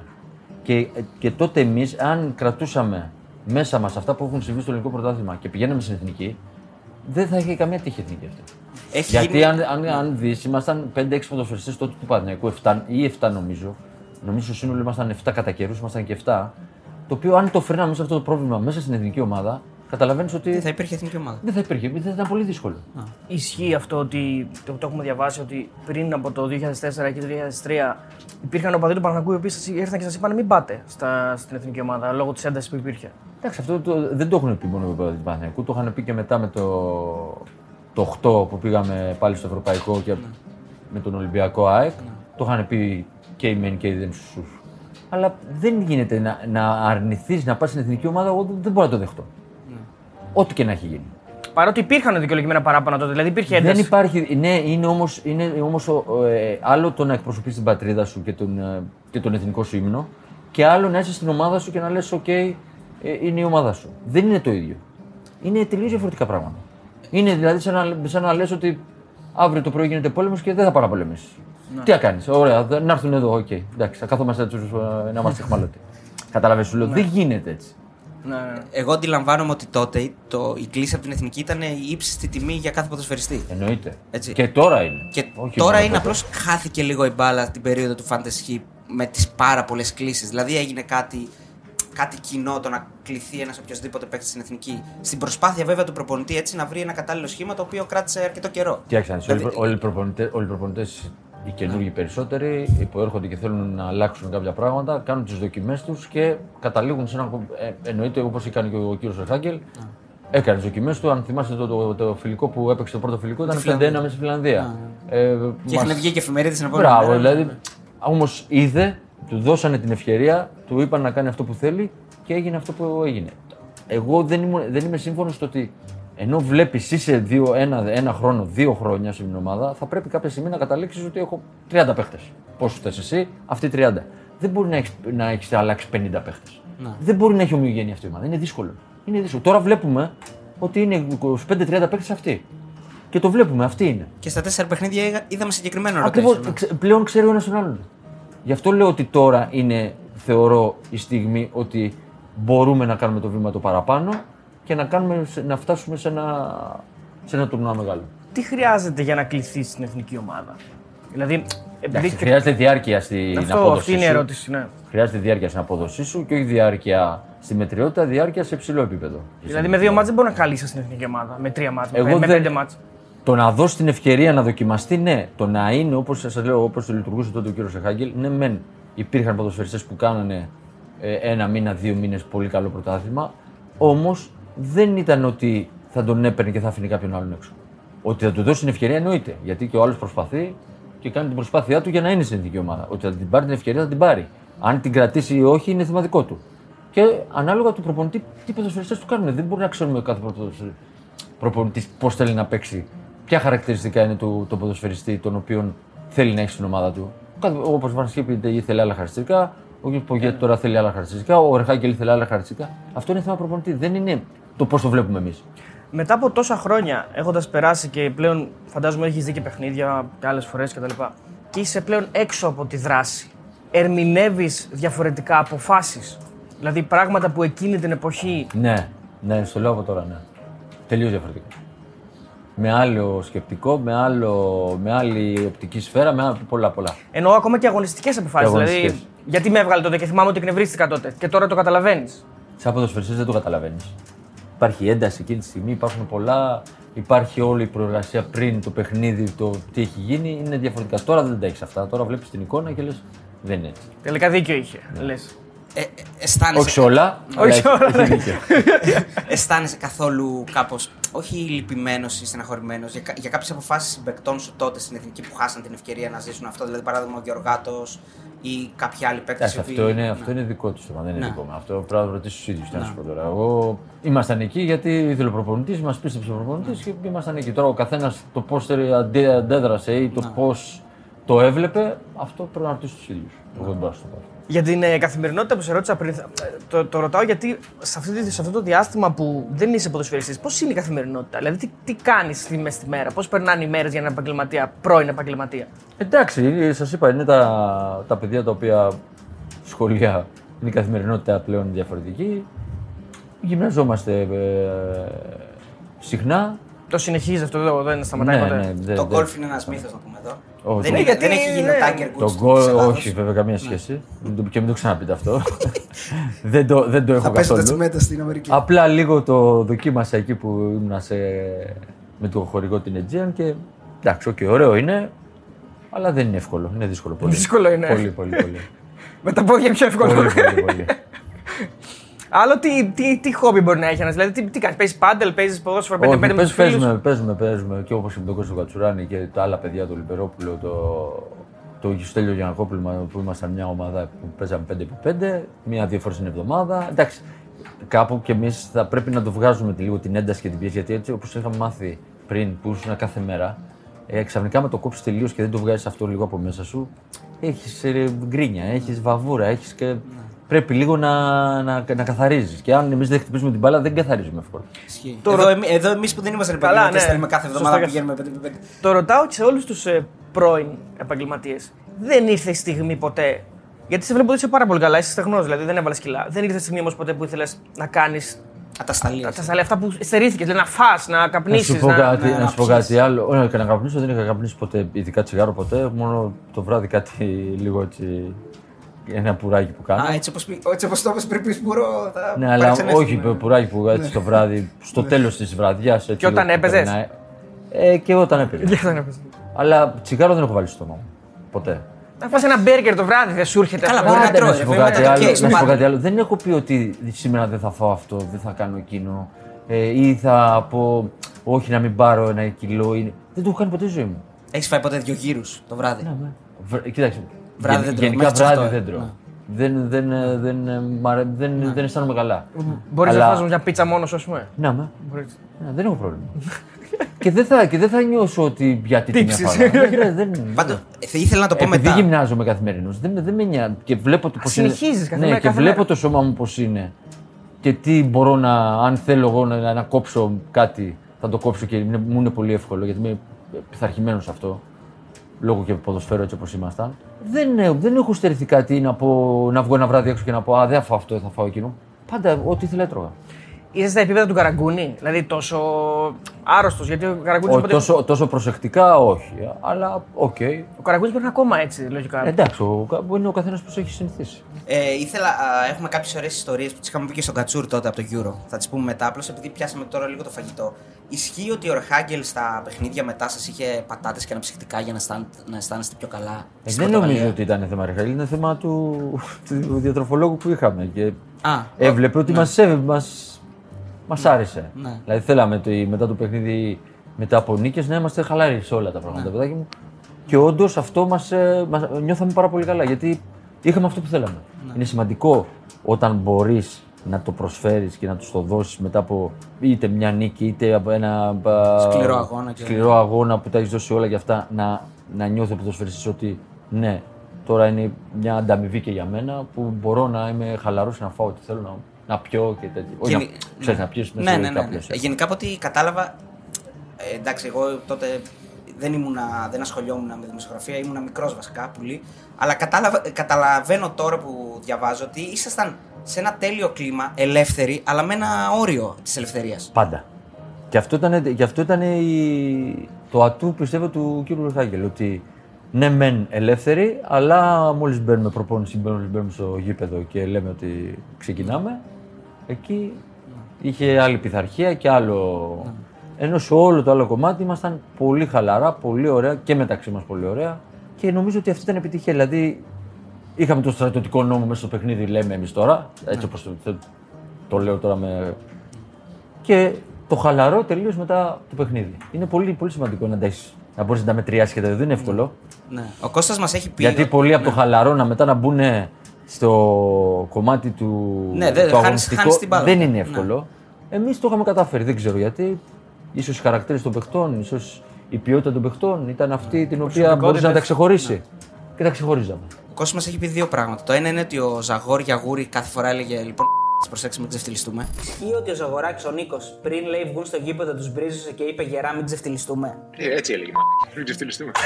Speaker 3: Και, και τότε εμείς, αν κρατούσαμε μέσα μας αυτά που έχουν συμβεί στο ελληνικό πρωτάθλημα και πηγαίναμε στην εθνική, δεν θα είχε καμία τύχη εθνική αυτή. Έχει Γιατί γίνει... αν, αν, αν δεις, ήμασταν 5-6 ποδοσφαιριστές τότε του Παναγιακού, 7 ή 7 νομίζω. Νομίζω σύνολο ήμασταν 7 κατά καιρούς, ήμασταν και 7. Το οποίο αν το φέρναμε σε αυτό το πρόβλημα μέσα στην εθνική ομάδα, καταλαβαίνεις ότι.
Speaker 1: Δεν θα υπήρχε εθνική ομάδα.
Speaker 3: Δεν θα υπήρχε, δεν θα ήταν πολύ δύσκολο.
Speaker 2: Α. Ισχύει αυτό ότι το, το έχουμε διαβάσει ότι πριν από το 2004 και το 2003 υπήρχαν οπαδοί του Παναγού οι οποίοι ήρθαν και σας είπαν μην πάτε στα, στην εθνική ομάδα λόγω της έντασης που υπήρχε.
Speaker 3: Εντάξει, αυτό το, δεν το έχουν πει μόνο οι οπαδοί του Παναγού, το είχαν πει και μετά με το, το 8 που πήγαμε πάλι στο Ευρωπαϊκό και ναι. με τον Ολυμπιακό ΑΕΚ. Ναι. Το είχαν πει και οι μεν και οι δεν στου. Αλλά δεν γίνεται να, να αρνηθείς να πας στην εθνική ομάδα, εγώ δεν μπορώ να το δεχτώ. Ό,τι και να έχει γίνει.
Speaker 2: Παρότι υπήρχαν δικαιολογημένα παράπονα τότε, δηλαδή υπήρχε ένταση.
Speaker 3: Δεν υπάρχει. Ναι, είναι όμως είναι όμως, ε, άλλο το να εκπροσωπείς την πατρίδα σου και τον, ε, και τον εθνικό σου ύμνο και άλλο να είσαι στην ομάδα σου και να λες: OK, ε, είναι η ομάδα σου. Δεν είναι το ίδιο. Είναι τελείως διαφορετικά πράγματα. Είναι δηλαδή σαν να, σαν να λες ότι αύριο το πρωί γίνεται πόλεμος και δεν θα παραπολεμήσεις. Ναι. Τι θα κάνεις, ωραία, να έρθουν εδώ, οκ. Okay. Εντάξει, θα καθόμαστε έτσι ε, να είμαστε αιχμάλωτοι. Κατάλαβε, σου λέω, ναι. δεν γίνεται έτσι.
Speaker 1: Ναι, ναι. Εγώ αντιλαμβάνομαι ότι τότε το, η κλήση από την εθνική ήταν η ύψιστη τιμή για κάθε ποδοσφαιριστή.
Speaker 3: Εννοείται. Έτσι. Και τώρα είναι.
Speaker 1: Και Όχι τώρα είναι απλώς χάθηκε λίγο η μπάλα την περίοδο του Fantasy με τις πάρα πολλές κλήσει. Δηλαδή έγινε κάτι, κάτι κοινό το να κληθεί ένας οποιοδήποτε παίκτης στην εθνική. Στην προσπάθεια βέβαια του προπονητή έτσι να βρει ένα κατάλληλο σχήμα το οποίο κράτησε αρκετό καιρό.
Speaker 3: Κοιτάξτε, δηλαδή... όλοι οι προπονητές οι καινούργοι περισσότεροι, οι που έρχονται και θέλουν να αλλάξουν κάποια πράγματα, κάνουν τις δοκιμές τους και καταλήγουν σε ένα. Ε, εννοείται όπως έκανε και ο κύριος Ερχάγκελ, έκανε τις δοκιμές του. Αν θυμάστε το, το, το, φιλικό που έπαιξε το πρώτο φιλικό, ήταν 51 μέσα στη Φιλανδία. Ε,
Speaker 1: Και είχαν βγει και εφημερίδες την επόμενη
Speaker 3: Μπράβο,
Speaker 1: μέρα.
Speaker 3: δηλαδή. Όμως είδε, του δώσανε την ευκαιρία, του είπαν να κάνει αυτό που θέλει και έγινε αυτό που έγινε. Εγώ δεν, ήμουν, δεν είμαι σύμφωνος στο ότι ενώ βλέπεις είσαι δύο, ένα, ένα χρόνο, δύο χρόνια στην ομάδα, θα πρέπει κάποια στιγμή να καταλήξεις ότι έχω 30 παίχτες. Πόσους θες εσύ, αυτοί 30. Δεν μπορεί να έχεις να έχεις αλλάξει 50 παίχτες. Δεν μπορεί να έχει ομοιογένεια αυτή η ομάδα. Είναι δύσκολο. Είναι δύσκολο. Τώρα βλέπουμε ότι είναι 25-30 παίχτες αυτοί. Και το βλέπουμε, αυτοί είναι.
Speaker 1: Και στα τέσσερα παιχνίδια είδα- είδαμε συγκεκριμένο
Speaker 3: Ακριβώς.
Speaker 1: rotation. ναι.
Speaker 3: Πλέον ξέρει ο ένας τον άλλον. Γι' αυτό λέω ότι τώρα είναι, θεωρώ, η στιγμή ότι μπορούμε να κάνουμε το βήμα το παραπάνω και να, κάνουμε, σε- να φτάσουμε σε ένα, σε ένα τουρνουά μεγάλο.
Speaker 2: Τι χρειάζεται για να κληθεί στην εθνική ομάδα; Δηλαδή, επειδή.
Speaker 3: Εντάξει, χρειάζεται διάρκεια στην
Speaker 2: Αυτό,
Speaker 3: απόδοση
Speaker 2: αυτή είναι η
Speaker 3: σου.
Speaker 2: ερώτηση, ναι.
Speaker 3: Χρειάζεται διάρκεια στην απόδοσή σου και όχι διάρκεια στη μετριότητα, διάρκεια σε υψηλό επίπεδο.
Speaker 2: Δηλαδή, με δύο μάτς δεν μπορεί να καλύψει στην εθνική ομάδα. Με τρία μάτς, με,
Speaker 3: Εγώ
Speaker 2: πέ- με
Speaker 3: δεν-
Speaker 2: πέντε μάτς.
Speaker 3: Το να δώσει την ευκαιρία να δοκιμαστεί, ναι. Το να είναι όπως σας λέω, όπως το λειτουργούσε τότε ο κύριος Σεχάγκελ, ναι, μεν υπήρχαν ποδοσφαιριστές που κάνανε ε, ένα μήνα, δύο μήνες πολύ καλό πρωτάθλημα. Όμως δεν ήταν ότι θα τον έπαιρνε και θα άφηνε κάποιον άλλον έξω. Ότι θα του δώσει την ευκαιρία εννοείται. Γιατί και ο άλλος προσπαθεί και κάνει την προσπάθειά του για να είναι στην εθνική ομάδα. Ότι θα την πάρει την ευκαιρία, θα την πάρει. Αν την κρατήσει ή όχι, είναι θέμα δικό του. Και ανάλογα του προπονητή, τι ποδοσφαιριστές του κάνουν. Δεν μπορεί να ξέρουμε κάθε ποδοσφαιριστή προπονητής πώς θέλει να παίξει, ποια χαρακτηριστικά είναι του το ποδοσφαιριστή τον οποίο θέλει να έχει στην ομάδα του. Όπως μα είπε, ήθελε άλλα χαρακτηριστικά, ο κ. Πογέτ τώρα θέλει άλλα χαρακτηριστικά, ο Ερχάκελ ήθελε άλλα χαρακτηριστικά. Αυτό είναι θέμα προπονητή, δεν είναι το πώς το βλέπουμε εμείς.
Speaker 2: Μετά από τόσα χρόνια, έχοντας περάσει και πλέον φαντάζομαι έχεις δει και παιχνίδια και άλλες φορές κτλ. Και είσαι πλέον έξω από τη δράση. Ερμηνεύεις διαφορετικά αποφάσεις. Δηλαδή πράγματα που εκείνη την εποχή.
Speaker 3: Ναι, ναι, στο λέω από τώρα, ναι. Τελείως διαφορετικά. Με άλλο σκεπτικό, με, άλλο, με άλλη οπτική σφαίρα, με άλλα- πολλά πολλά.
Speaker 2: Εννοώ ακόμα και αγωνιστικές αποφάσεις.
Speaker 3: Και
Speaker 2: Δηλαδή,
Speaker 3: αγωνιστικές.
Speaker 2: γιατί με έβγαλε τότε και θυμάμαι ότι εκνευρίστηκα τότε. Και τώρα το καταλαβαίνεις.
Speaker 3: Σαν ποδοσφαιριστής δεν το καταλαβαίνεις. Υπάρχει ένταση εκείνη τη στιγμή, υπάρχουν πολλά. Υπάρχει όλη η προεργασία πριν το παιχνίδι, το τι έχει γίνει. Είναι διαφορετικά. Τώρα δεν τα έχεις αυτά. Τώρα βλέπεις την εικόνα και λες δεν είναι έτσι.
Speaker 2: Τελικά δίκιο είχε. Λες.
Speaker 1: Ε, ε, αισθάνεσαι,
Speaker 3: Όχι σε όλα. αλλά
Speaker 2: Όχι σε
Speaker 3: έχει-
Speaker 2: όλα,
Speaker 3: έχει
Speaker 2: ναι.
Speaker 3: δίκιο. *laughs*
Speaker 1: αισθάνεσαι καθόλου κάπως, όχι λυπημένος ή στεναχωρημένος για, κα- για κάποιες αποφάσεις συμπεκτών σου τότε στην εθνική που χάσαν την ευκαιρία να ζήσουν αυτό. Δηλαδή, παράδειγμα, ο Γεωργάτο ή κάποιοι άλλοι παίκτες.
Speaker 3: Εντάξει, αυτό, είναι, αυτό είναι δικό του θέμα, δεν είναι
Speaker 1: Ναι.
Speaker 3: δικό μου. Αυτό πρέπει να ρωτήσεις τους ίδιους. Τι να σου πω τώρα. Εγώ ήμασταν εκεί γιατί ήθελε ο προπονητής, μας πίστεψε ο προπονητής και ήμασταν εκεί. Τώρα ο καθένας το πώς αντέδρασε ή το πώς το έβλεπε, αυτό πρέπει να ρωτήσεις τους ίδιους. Εγώ δεν μπορώ να σου το πω.
Speaker 2: Για την ε, καθημερινότητα που σε ρώτησα πριν, θα- ε, το, το ρωτάω γιατί σε, αυτή, τη- σε αυτό το διάστημα που δεν είσαι ποδοσφαιριστής, πώς είναι η καθημερινότητα, δηλαδή τι, τι κάνεις μέσα στη μέρα, πώς περνάνε οι μέρες για έναν επαγγελματία, πρώην επαγγελματία;
Speaker 3: Εντάξει, σας είπα, είναι τα, τα παιδιά τα οποία σχολεία είναι η καθημερινότητα πλέον διαφορετική. Γυμναζόμαστε ε, συχνά.
Speaker 2: Το συνεχίζεις αυτό, δεν- δεν σταματάει
Speaker 3: Ναι,
Speaker 2: ποτέ;
Speaker 3: ναι, δεν-
Speaker 1: Το
Speaker 3: δεν-
Speaker 1: γκολφ είναι ένας μύθος, να πούμε εδώ.
Speaker 3: Όχι,
Speaker 1: δεν,
Speaker 3: το-
Speaker 1: είναι,
Speaker 2: γιατί
Speaker 1: δεν έχει γίνει ο
Speaker 2: είναι-
Speaker 1: Τάγκερ
Speaker 3: Το
Speaker 1: Woods
Speaker 3: γκολ,
Speaker 1: της Ελλάδος.
Speaker 3: όχι βέβαια, καμία σχέση. Μην το- Και μην το ξαναπείτε αυτό. *laughs* δεν, το, δεν το έχω
Speaker 4: Θα πέσουν τα
Speaker 3: καθόλου.
Speaker 4: τσιμέντα στην Αμερική.
Speaker 3: Απλά λίγο το δοκίμασα εκεί που ήμουν σε... με το χορηγό την Aegean και εντάξει, okay, ωραίο είναι, αλλά δεν είναι εύκολο. Είναι δύσκολο πολύ.
Speaker 2: Δύσκολο είναι.
Speaker 3: Πολύ, πολύ, πολύ. *laughs*
Speaker 2: Με τα πόδια πιο εύκολο.
Speaker 3: πολύ, πολύ, πολύ. *laughs*
Speaker 2: Άλλο τι, τι, τι χόμπι μπορεί να έχει ένας, δηλαδή τι, τι κάνεις, παίζεις πάντελ, παίζεις ποδόσφαιρο πέντε
Speaker 3: Όχι,
Speaker 2: πέντε με τους
Speaker 3: παίζουμε,
Speaker 2: φίλους;
Speaker 3: παίζουμε, παίζουμε, παίζουμε και όπως είπε τον Κώστα Κατσουράνη και τα άλλα παιδιά, το Λιπερόπουλο, το, το Γιουστέλιο Γιανακόπουλο που ήμασταν μια ομάδα που παίζαμε 5x5, μία-δύο φορές την εβδομάδα. Εντάξει, κάπου κι εμείς θα πρέπει να το βγάζουμε τη- λίγο την ένταση και την πίεση, γιατί έτσι όπως είχαμε μάθει πριν που ήσουν κάθε μέρα, ε, ξαφνικά με το κόψεις τελείως και δεν το βγάζεις αυτό λίγο από μέσα σου, έχεις ε, γκρίνια, έχεις βαβούρα, έχεις και. Πρέπει λίγο να, να, να καθαρίζεις. Και αν εμείς δεν χτυπήσουμε την μπάλα, δεν καθαρίζουμε εύκολα.
Speaker 1: Ισχύει.
Speaker 2: Το
Speaker 1: Εδώ,
Speaker 2: ρω-
Speaker 1: εμεί, εδώ εμείς που δεν είμαστε
Speaker 2: Καλά,
Speaker 1: επαγγελματίες,
Speaker 2: ναι.
Speaker 1: θέλουμε κάθε
Speaker 2: Σωστό
Speaker 1: εβδομάδα
Speaker 2: και
Speaker 1: που
Speaker 2: αυτό.
Speaker 1: πηγαίνουμε 5x5.
Speaker 2: Το ρωτάω και σε όλους τους ε, πρώην επαγγελματίες. Δεν ήρθε η στιγμή ποτέ. Γιατί σε βλέπω ότι είσαι πάρα πολύ καλά, είσαι στεγνός, δηλαδή δεν έβαλες κιλά. Δεν ήρθε η στιγμή όμως ποτέ που ήθελες να κάνεις
Speaker 1: Ατασταλίες.
Speaker 2: τα σαλία αυτά που στερήθηκες, δηλαδή να φας, να
Speaker 3: Να
Speaker 2: καπνίσει.
Speaker 3: σου πω
Speaker 2: να...
Speaker 3: κάτι,
Speaker 1: να
Speaker 3: να σου πω
Speaker 1: πιείς.
Speaker 3: κάτι άλλο. Όχι, και να καπνίσω δεν είχα καπνίσει ποτέ, ειδικά τσιγάρο ποτέ. Μόνο το βράδυ κάτι *laughs* λίγο έτσι. Ένα πουράκι που κάνω.
Speaker 1: Α, έτσι όπως, πει- έτσι όπως το είπες πριν πεις μπουρό, θα
Speaker 3: ναι, αλλά
Speaker 1: παραξενεύσουμε.
Speaker 3: όχι πε- πουράκι που έτσι το βράδυ, στο τέλος της βραδιάς.
Speaker 2: Και όταν έπαιζες;
Speaker 3: Ε, και όταν έπαιζε.
Speaker 2: Δεν έπαιζες.
Speaker 3: αλλά τσιγάρο δεν έχω βάλει στο στόμα μου. Ποτέ.
Speaker 2: Να φας ένα μπέργκερ το βράδυ, δεν σου έρχεται
Speaker 1: Καλά,
Speaker 2: αυτό.
Speaker 1: μπορεί να
Speaker 3: Πάντα
Speaker 1: τρώει,
Speaker 3: να σου
Speaker 1: ρε,
Speaker 3: πω
Speaker 1: βέβαια,
Speaker 3: κάτι
Speaker 1: το
Speaker 3: άλλο.
Speaker 1: case,
Speaker 3: Να σου πω
Speaker 1: πάντα.
Speaker 3: κάτι άλλο. Δεν έχω πει ότι σήμερα δεν θα φάω αυτό, δεν θα κάνω εκείνο. Ε, ή θα πω όχι να μην πάρω ένα κιλό. ή- Δεν το έχω κάνει ποτέ στη ζωή μου.
Speaker 1: Έχεις φάει ποτέ δύο γύρους το βράδυ;
Speaker 3: Βρ- Κοίταξε.
Speaker 1: Βράδυ
Speaker 3: γεν-
Speaker 1: δεν τρώω,
Speaker 3: Γενικά
Speaker 1: μέχρι τις
Speaker 3: βράδυ
Speaker 1: οκτώ,
Speaker 3: δεν
Speaker 1: ε.
Speaker 3: τρώω.
Speaker 1: Ναι.
Speaker 3: Δεν, δεν, ε, δεν, ε, μ' αρέ- δεν, δεν αισθάνομαι καλά.
Speaker 2: Μπορείς
Speaker 3: Αλλά-
Speaker 2: να φας μια πίτσα μόνος σου, ας πούμε.
Speaker 3: Να με.
Speaker 2: Μπορείς.
Speaker 3: Ναι, δεν έχω πρόβλημα. *laughs* και, δεν θα, και δεν θα νιώσω ότι γιατί την
Speaker 2: Τύψεις.
Speaker 3: έφαγα. δεν, δεν,
Speaker 1: Πάντω, θα ήθελα να το πω
Speaker 3: Επειδή
Speaker 1: μετά.
Speaker 3: γυμνάζομαι καθημερινώς, δεν, δεν με νοιάζει. Και βλέπω το πώς είναι.
Speaker 2: συνεχίζεις κάθε
Speaker 3: ναι,
Speaker 2: μέρα,
Speaker 3: και
Speaker 2: κάθε
Speaker 3: βλέπω
Speaker 2: μέρα.
Speaker 3: το σώμα μου πώς είναι. Και τι μπορώ να, αν θέλω εγώ να, να κόψω κάτι, θα το κόψω και είναι- μου είναι πολύ εύκολο γιατί είμαι πειθαρχημένος σε αυτό. Λόγω και ποδοσφαίρου έτσι όπως ήμασταν. Δεν, ε, δεν έχω στερηθεί κάτι να, πω, να βγω ένα βράδυ έξω και να πω Α, δεν θα φάω αυτό, θα φάω εκείνο. Πάντα ό,τι ήθελα έτρωγα.
Speaker 2: Είσαι στα επίπεδα του Καραγκούνη, δηλαδή τόσο άρρωστος. Γιατί ο Καραγκούνης.
Speaker 3: Ο, τόσο, τόσο προσεκτικά όχι, αλλά οκ.
Speaker 2: Ο Καραγκούνης πρέπει να είναι ακόμα έτσι, λογικά.
Speaker 3: Εντάξει, ο, είναι ο καθένας που έχει συνηθίσει.
Speaker 1: Ε, ήθελα, α, έχουμε κάποιες ωραίες ιστορίες που τις είχαμε πει και στον Κατσούρ τότε από το Euro. Θα τις πούμε μετά. Απλώς επειδή πιάσαμε τώρα λίγο το φαγητό. Ισχύει ότι ο Ρεχάγκελ στα παιχνίδια μετά σας είχε πατάτες και αναψυκτικά για να, αισθάν, να αισθάνεστε πιο καλά.
Speaker 3: Ε,
Speaker 1: στη
Speaker 3: δεν
Speaker 1: Πορτογαλία;
Speaker 3: νομίζω ότι ήταν θέμα Ρεχάλη, είναι θέμα του, *laughs* του διατροφολόγου που είχαμε. Και
Speaker 1: Α,
Speaker 3: έβλεπε ότι μας, έβε- μας, μας άρεσε.
Speaker 1: Ναι.
Speaker 3: Δηλαδή θέλαμε το, μετά το παιχνίδι, μετά από νίκες, να είμαστε χαλάροι σε όλα τα πράγματα, παιδάκι μου. Και όντως αυτό μας, ε, μας νιώθαμε πάρα πολύ καλά, γιατί είχαμε αυτό που θέλαμε. Είναι σημαντικό όταν μπορείς να το προσφέρεις και να τους το δώσεις μετά από είτε μια νίκη είτε από ένα α,
Speaker 1: Σκληρό αγώνα και-
Speaker 3: σκληρό αγώνα που τα έχεις δώσει όλα για αυτά να, να νιώθει ο ποδοσφαιριστής ότι ναι, τώρα είναι μια ανταμοιβή και για μένα που μπορώ να είμαι χαλαρός και να φάω ό,τι θέλω να, να πιω και τέτοια. Όχι να,
Speaker 1: Γενι-
Speaker 3: ξέρεις, να πιεις μέσα
Speaker 1: ναι,
Speaker 3: σε
Speaker 1: ναι,
Speaker 3: λογικά
Speaker 1: ναι, ναι.
Speaker 3: πλαίσια.
Speaker 1: Ε, Γενικά από ό,τι κατάλαβα. Ε, εντάξει, εγώ τότε δεν, ήμουνα, δεν ασχολιόμουν με δημοσιογραφία, ήμουνα μικρός βασικά, πολύ. Αλλά κατάλαβα, ε, καταλαβαίνω τώρα που διαβάζω ότι ήσασταν σε ένα τέλειο κλίμα, ελεύθεροι, αλλά με ένα όριο της ελευθερίας.
Speaker 3: Πάντα. Και αυτό ήταν, και αυτό ήταν η, το ατού πιστεύω του κ. Ρεχάγκελ. Ότι ναι, μεν ελεύθεροι, αλλά μόλις μπαίνουμε προπόνηση, μόλις μπαίνουμε στο γήπεδο και λέμε ότι ξεκινάμε, εκεί είχε άλλη πειθαρχία και άλλο. Ενώ σε όλο το άλλο κομμάτι ήμασταν πολύ χαλαρά, πολύ ωραία και μεταξύ μας πολύ ωραία. Και νομίζω ότι αυτή ήταν επιτυχία. Δηλαδή, είχαμε το στρατιωτικό νόμο μέσα στο παιχνίδι, λέμε εμείς τώρα. Έτσι όπως το, το λέω τώρα με και το χαλαρό τελείως μετά το παιχνίδι. Είναι πολύ, πολύ σημαντικό να τα έχεις, να μπορείς να τα μετριάσεις και τα δεν είναι εύκολο.
Speaker 1: Ναι. Ο Κώστας μας έχει πει.
Speaker 3: Γιατί πολλοί από το χαλαρό να μετά να μπουν στο κομμάτι του,
Speaker 1: Ναι, δεν-
Speaker 3: του
Speaker 1: χάνεις-
Speaker 3: αγωνιστικού
Speaker 1: χάνεις την μπάλα.
Speaker 3: δεν είναι
Speaker 1: Ναι.
Speaker 3: εύκολο. Εμείς το είχαμε καταφέρει, δεν ξέρω γιατί. σω οι χαρακτήρες των παιχτών, ίσως η ποιότητα των παιχτών ήταν αυτή την οποία μπορούσε να τα ξεχωρίσει. Και τα ξεχωρίζαμε.
Speaker 1: Ο Κώστας μας έχει πει δύο πράγματα. Το ένα είναι ότι ο Ζαγόρ Γιαγούρη κάθε φορά έλεγε λοιπόν. Τις προσέξτε, μην ξεφτυλιστούμε. Ισχύει ότι ο Ζαγοράκης ο Νίκος πριν λέει βγουν στο γήπεδο τους μπρίζωσε και είπε γερά μην ξεφτυλιστούμε.
Speaker 4: Ε, έτσι έλεγε. μα. Μην ξεφτυλιστούμε. *laughs*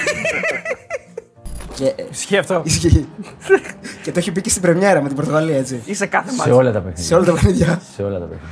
Speaker 1: Και, ε,
Speaker 2: Ισχύει αυτό.
Speaker 1: Ισχύει. και το έχει πει και στην πρεμιέρα με την Πορτογαλία, έτσι.
Speaker 2: Είσαι κάθε
Speaker 3: Σε
Speaker 2: μάτι.
Speaker 3: όλα τα παιχνίδια.
Speaker 1: Σε όλα τα παιχνίδια.
Speaker 3: Σε όλα τα παιχνίδια.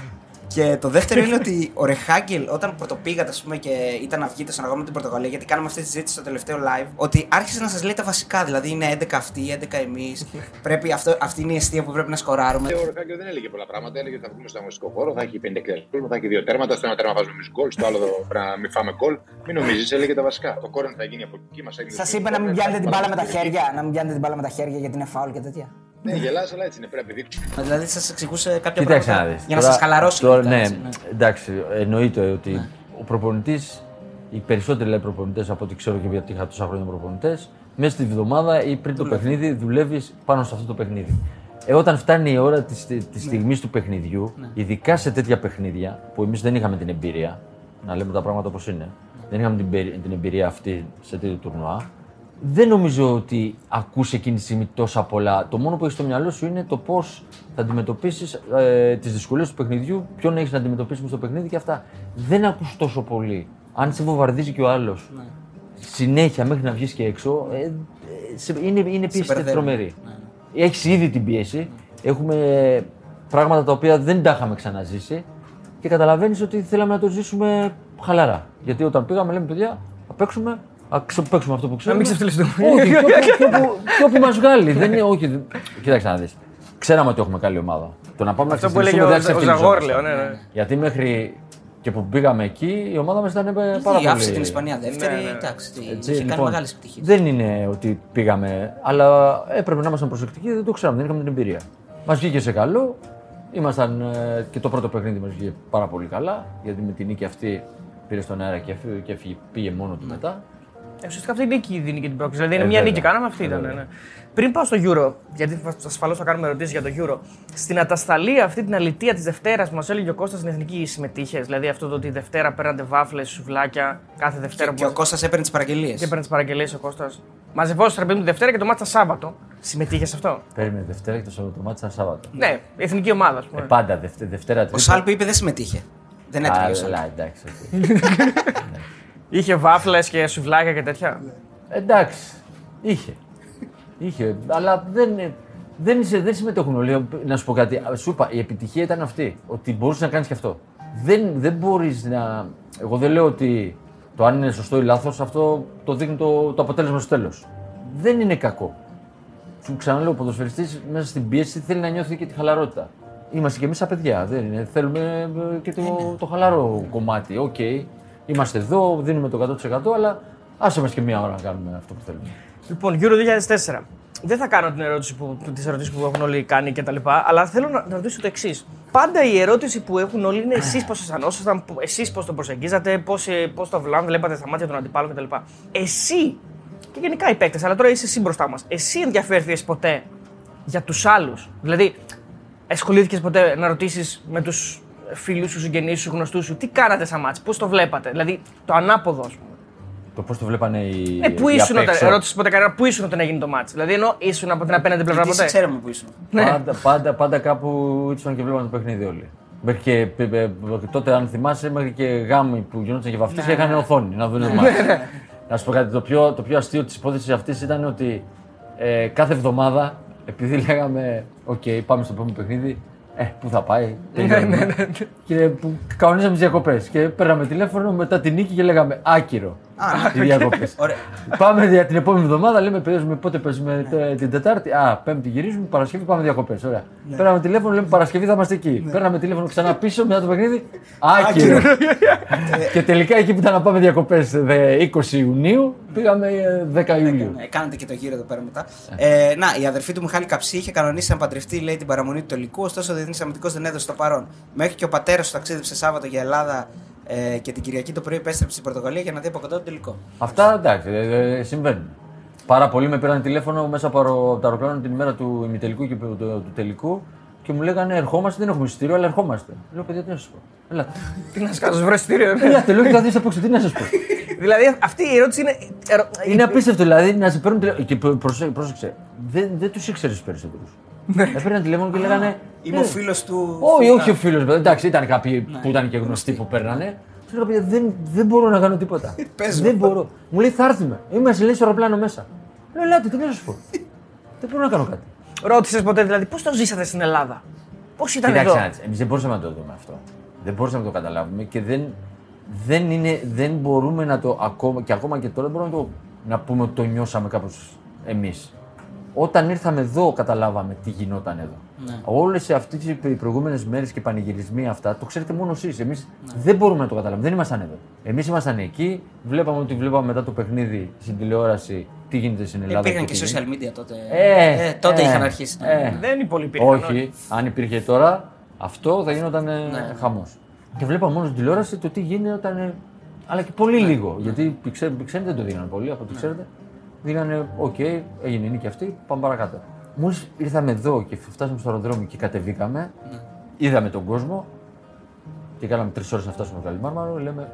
Speaker 1: Και το δεύτερο είναι ότι ο Ρεχάγκελ, όταν πρωτοπήγατε, ας πούμε, και ήταν να βγείτε στον αγώνα με την Πορτογαλία, γιατί κάναμε αυτή τη συζήτηση στο τελευταίο live, ότι άρχισε να σας λέει τα βασικά. Δηλαδή είναι 11 αυτοί, 11 εμείς. πρέπει αυτό, αυτή είναι η αιστεία που πρέπει να σκοράρουμε.
Speaker 4: Ο Ροκάκιο δεν έλεγε πολλά πράγματα. Έλεγε ότι θα βγούμε στο αγωνιστικό χώρο, θα έχει 50 εκτελεστού, θα έχει δύο τέρματα. Στο ένα τέρμα βάζουμε εμείς γκολ, στο άλλο πρέπει να μην φάμε γκολ. Μην νομίζεις, έλεγε τα βασικά. Το κόρεν θα γίνει από εκεί, μας έγινε.
Speaker 1: Σας είπε να μην πιάνετε την μπάλα με τα χέρια, να μην πιάνετε την μπάλα με τα χέρια γιατί είναι φάουλ και τέτοια.
Speaker 4: Ναι, γελάς, αλλά έτσι είναι. Πρέπει να επιδείξει.
Speaker 1: Δηλαδή σας εξηγούσε κάποια
Speaker 3: Κοίταξε να
Speaker 1: πράγματα
Speaker 3: δεις.
Speaker 1: για να
Speaker 3: Τώρα-
Speaker 1: σας χαλαρώσει.
Speaker 3: τώρα,
Speaker 1: λογικά,
Speaker 3: ναι,
Speaker 1: έτσι,
Speaker 3: εντάξει, εννοείται ότι ο προπονητής, οι περισσότεροι λέει προπονητές από ό,τι ξέρω και γιατί είχα τόσα χρόνια προπονητές, μέσα στη βδομάδα ή πριν το παιχνίδι δουλεύεις πάνω σε αυτό το παιχνίδι. Ε, όταν φτάνει η ώρα της
Speaker 1: Ναι.
Speaker 3: της στιγμής του παιχνιδιού, ειδικά σε τέτοια παιχνίδια που εμείς δεν είχαμε την εμπειρία, να λέμε τα πράγματα όπως είναι, δεν είχαμε την, περι- την εμπειρία αυτή σε τέτοιο τουρνουά, δεν νομίζω ότι ακούς εκείνη τη στιγμή τόσα πολλά. Το μόνο που έχεις στο μυαλό σου είναι το πώς θα αντιμετωπίσεις ε, τις δυσκολίες του παιχνιδιού, ποιον έχεις να αντιμετωπίσεις στο παιχνίδι και αυτά. Δεν ακούς τόσο πολύ. Αν σε βομβαρδίζει και ο άλλος συνέχεια μέχρι να βγεις και έξω, ε, ε, σε- είναι, είναι πίεση
Speaker 1: μπερδεύει.
Speaker 3: τρομερή. Έχεις ήδη την πίεση. Έχουμε πράγματα τα οποία δεν τα είχαμε ξαναζήσει και καταλαβαίνεις ότι θέλαμε να το ζήσουμε χαλαρά. Γιατί όταν πήγαμε, λέμε παιδιά, θα παίξουμε, θα ξε- παίξουμε αυτό που ξέρουμε.
Speaker 2: μην ξεφτυλιστούμε.
Speaker 3: Όχι, και όπου, και όπου, και όπου μας βγάλει. δεν είναι, όχι, δεν- Κοίταξε να δεις. Ξέραμε ότι έχουμε καλή ομάδα. Το να πάμε
Speaker 2: Αυτό
Speaker 3: να
Speaker 2: που έλεγε
Speaker 3: ξεφτυλιστούμε
Speaker 2: ο,
Speaker 3: δεν
Speaker 2: ο Ζαγόρ, λέω.
Speaker 3: ξεφτυλιζόμαστε.
Speaker 2: Ναι, ναι.
Speaker 3: Γιατί μέχρι Και που πήγαμε εκεί, η ομάδα μας ήταν ε, πάρα
Speaker 1: Η
Speaker 3: πολύ.
Speaker 1: άφησε την Ισπανία δεύτερη.
Speaker 2: Ναι, ναι.
Speaker 1: Εντάξει, τι,
Speaker 3: Έτσι,
Speaker 1: είχε κάνει
Speaker 3: λοιπόν,
Speaker 1: μεγάλες επιτυχίε.
Speaker 3: Δεν είναι ότι πήγαμε, αλλά έπρεπε να ήμασταν προσεκτικοί, δεν το ξέραμε, δεν είχαμε την εμπειρία. Μας βγήκε σε καλό. Ήμασταν ε, και το πρώτο παιχνίδι μας βγήκε πάρα πολύ καλά, γιατί με την νίκη αυτή πήρε στον αέρα και, έφυγε- και έφυγε- πήγε μόνο του μετά.
Speaker 2: Ε, Ουσιαστικά αυτή η νίκη δίνει και την πρόκληση. Δηλαδή είναι
Speaker 3: Ε,
Speaker 2: μια
Speaker 3: βέβαια.
Speaker 2: νίκη κάναμε, αυτή
Speaker 3: Ε,
Speaker 2: ήταν.
Speaker 3: βέβαια.
Speaker 2: Ναι. Πριν πάω στο Euro, γιατί ασφαλώ θα κάνουμε ερωτήσεις για το Euro, στην ατασταλία αυτή την αλητία της Δευτέρας που μας έλεγε ο Κώστας στην εθνική συμμετείχες; Δηλαδή αυτό το ότι Δευτέρα πέρατε βάφλες, σουβλάκια κάθε Δευτέρα
Speaker 1: Και ο
Speaker 2: που.
Speaker 1: Κώστας έπαιρνε τις παραγγελίες.
Speaker 2: Και έπαιρνε τις παραγγελίες ο Κώστας. Μαζευόσασταν παιδί μου τη Δευτέρα και το μάτσα Σάββατο. Συμμετείχες σε αυτό;
Speaker 3: Περίμενε Δευτέρα και το Σαββατομάτι σαν Σάββατο.
Speaker 2: Ναι, η εθνική ομάδα, ας
Speaker 3: Ε,
Speaker 2: πούμε.
Speaker 3: πάντα Δευτε- Δευτέρα
Speaker 1: Ο
Speaker 3: Τρίτη.
Speaker 1: Σάλπη είπε δεν συμμετείχε. Δεν έτρεχε ο Σάλπη.
Speaker 3: Αλλά εντάξει. *laughs* οκ.
Speaker 2: Είχε βάφλες και σουβλάκια και τέτοια;
Speaker 3: εντάξει. Είχε. Είχε. Αλλά δεν, δεν, είσαι- δεν συμμετέχουν όλοι. Να σου πω κάτι. Σου είπα, η επιτυχία ήταν αυτή. Ότι μπορούσες να κάνεις και αυτό. Δεν, δεν μπορείς να. Εγώ δεν λέω ότι το αν είναι σωστό ή λάθος, αυτό το δείχνει το, το αποτέλεσμα στο τέλος. Δεν είναι κακό. Σου ξαναλέω, ο ποδοσφαιριστής μέσα στην πίεση θέλει να νιώθει και τη χαλαρότητα. Είμαστε και εμείς σαν παιδιά. Δεν είναι; Θέλουμε ε, και το, το χαλαρό κομμάτι. Οκ, είμαστε εδώ, δίνουμε το 100%, αλλά άσε μας και μία ώρα να κάνουμε αυτό που θέλουμε.
Speaker 2: Λοιπόν, Euro 2004. Δεν θα κάνω την ερώτηση που, τις ερωτήσεις που έχουν όλοι κάνει κτλ. Αλλά θέλω να, να ρωτήσω το εξής. Πάντα η ερώτηση που έχουν όλοι είναι εσείς πώς αισθανόσασταν, εσείς πώς το προσεγγίζατε, πώς πώς το βλάμ, βλέπατε στα μάτια των αντιπάλων κτλ. Εσύ και γενικά οι παίκτες, αλλά τώρα είσαι εσύ μπροστά μας. Εσύ ενδιαφέρθηκες ποτέ για τους άλλους; Δηλαδή, ασχολήθηκες ποτέ να ρωτήσεις με τους φίλους σου, συγγενείς σου, γνωστούς σου, τι κάνατε σαν μάτς, πώς το βλέπατε. Δηλαδή, το ανάποδο, ας πούμε.
Speaker 3: Το πώς το βλέπανε οι.
Speaker 2: Ε, πού
Speaker 3: οι
Speaker 2: ήσουν
Speaker 3: απ'
Speaker 2: όταν,
Speaker 3: έξω.
Speaker 2: ρώτησε ποτέ κανένα, πού ήσουν όταν έγινε το μάτς. Δηλαδή, ενώ ήσουν από την απέναντι πλευρά
Speaker 1: Γιατί σε
Speaker 2: ποτέ.
Speaker 1: ξέραμε που ήσουν.
Speaker 3: Πάντα, πάντα, πάντα κάπου ήσουν και βλέπανε το παιχνίδι όλοι. Μέχρι και ε, ε, τότε, αν θυμάσαι, μέχρι και γάμοι που γινόταν και βαφτίσει
Speaker 2: Ναι.
Speaker 3: είχαν οθόνη να δουν μάτς. Να σου πω κάτι, το πιο, το πιο αστείο της υπόθεσης αυτής ήταν ότι ε, κάθε εβδομάδα, επειδή *laughs* λέγαμε, ΟΚ, πάμε στο επόμενο παιχνίδι, ε, πού θα πάει,
Speaker 2: Ναι,
Speaker 3: τελειώνουμε. και που κανονίζαμε τις διακοπές. Και παίρναμε τηλέφωνο μετά την νίκη και λέγαμε Άκυρο. Οι διακοπές.
Speaker 1: Ωραία.
Speaker 3: Πάμε για την επόμενη εβδομάδα, λέμε παίζουμε πότε παίζουμε τε- την Τετάρτη. Α, Πέμπτη γυρίζουμε, Παρασκευή πάμε διακοπές. Ωραία.
Speaker 1: Ναι.
Speaker 3: Παίρναμε τηλέφωνο, λέμε Παρασκευή θα είμαστε εκεί. Παίρναμε τηλέφωνο ξανά πίσω μετά το παιχνίδι. Άκυρο. *laughs* και τελικά εκεί που ήταν να πάμε διακοπές 20 Ιουνίου, πήγαμε ε, 10 Ιουλίου.
Speaker 1: Ε, κάνετε και το γύρο εδώ πέρα μετά. Ε, να, η αδερφή του Μιχάλη Καψί είχε κανονίσει να παντρευτεί λέει, την παραμονή του τελικού, ωστόσο ο Διεθνή Αμυντικό δεν έδωσε το παρόν. Μέχρι και ο πατέρας του ταξίδεψε Σάββατο για Ελλάδα ε, και την Κυριακή το πρωί επέστρεψε στην Πορτογαλία για να δει από κοντά τον τελικό.
Speaker 3: Αυτά εντάξει, ε, ε, συμβαίνουν. Πάρα πολλοί με πήραν τηλέφωνο μέσα από αερο- από το αεροπλάνο την ημέρα του ημιτελικού και του, του, του τελικού και μου λέγανε Ερχόμαστε, δεν έχουμε εισιτήριο, αλλά ερχόμαστε. Λέω παιδιά, τι να σας πω. Ελάτε.
Speaker 2: Τι να σου κάνω, βρω εισιτήριο.
Speaker 3: Ελάτε, λέω και θα δεις απ' έξω, τι να σας πω. *laughs*
Speaker 2: δηλαδή, αυτή η ερώτηση είναι. ερω-
Speaker 3: Είναι απίστευτο δηλαδή να σε παίρνουν τηλέφωνο. Και προ- πρόσεξε, πρόσεξε, δεν, δεν τους ήξερες τους περισσότερους. Έπαιρναν τηλέφωνο και λέγανε.
Speaker 1: Είμαι
Speaker 3: «Ε,
Speaker 1: ο φίλος του.
Speaker 3: Όχι,
Speaker 1: Φούκα».
Speaker 3: όχι ο φίλος. Εντάξει, ήταν κάποιοι που ήταν και γνωστοί που παίρνανε. Του λέω, παιδιά, δεν, δεν μπορώ να κάνω τίποτα. *laughs*
Speaker 1: Πες
Speaker 3: δεν
Speaker 1: μου.
Speaker 3: μπορώ. Μου λέει, θα έρθουμε. Είμαστε λέει στο αεροπλάνο μέσα. Λέω, ελάτε, τι να σα πω. δεν μπορώ να κάνω κάτι.
Speaker 2: Ρώτησες ποτέ, δηλαδή, πώς το ζήσατε στην Ελλάδα; Πώς ήταν εδώ;
Speaker 3: Κοιτάξτε, εμείς δεν μπορούσαμε να το δούμε αυτό. Δεν μπορούσαμε να το καταλάβουμε και δεν, δεν, είναι, δεν μπορούμε να το ακόμα και ακόμα και τώρα δεν μπορούμε να, το, να πούμε ότι το νιώσαμε κάπως εμείς. Όταν ήρθαμε εδώ, καταλάβαμε τι γινόταν εδώ.
Speaker 1: Ναι.
Speaker 3: Όλες αυτέ οι προηγούμενες μέρες και πανηγυρισμοί αυτά το ξέρετε μόνο εσείς. Εμείς δεν μπορούμε να το καταλάβουμε. Δεν ήμασταν εδώ. Εμείς ήμασταν εκεί, βλέπαμε ότι βλέπαμε μετά το παιχνίδι στην τηλεόραση τι γίνεται στην Ελλάδα.
Speaker 1: Υπήρχαν και
Speaker 3: τι
Speaker 1: social
Speaker 3: γίνεται.
Speaker 1: media τότε.
Speaker 3: Ε,
Speaker 1: τότε
Speaker 3: ε,
Speaker 1: είχαν αρχίσει.
Speaker 3: ε.
Speaker 2: Δεν είναι πολύ υπήρχαν.
Speaker 3: Όχι, αν υπήρχε τώρα, αυτό θα γινόταν
Speaker 1: Ναι.
Speaker 3: ναι. χαμός. Και βλέπαμε μόνο στην τηλεόραση το τι γίνεται όταν. ε, Αλλά και πολύ λίγο. Γιατί ξέρετε, δεν το δίνανε πολύ, από ό,τι ξέρετε. Δίνανε, οκ, έγινε η νίκη αυτή, πάμε παρακάτω. Μόλις ήρθαμε εδώ και φτάσαμε στο αεροδρόμιο και κατεβήκαμε, είδαμε τον κόσμο και κάναμε τρεις ώρες να φτάσουμε στο Καλιμάρμαρο. Λέμε,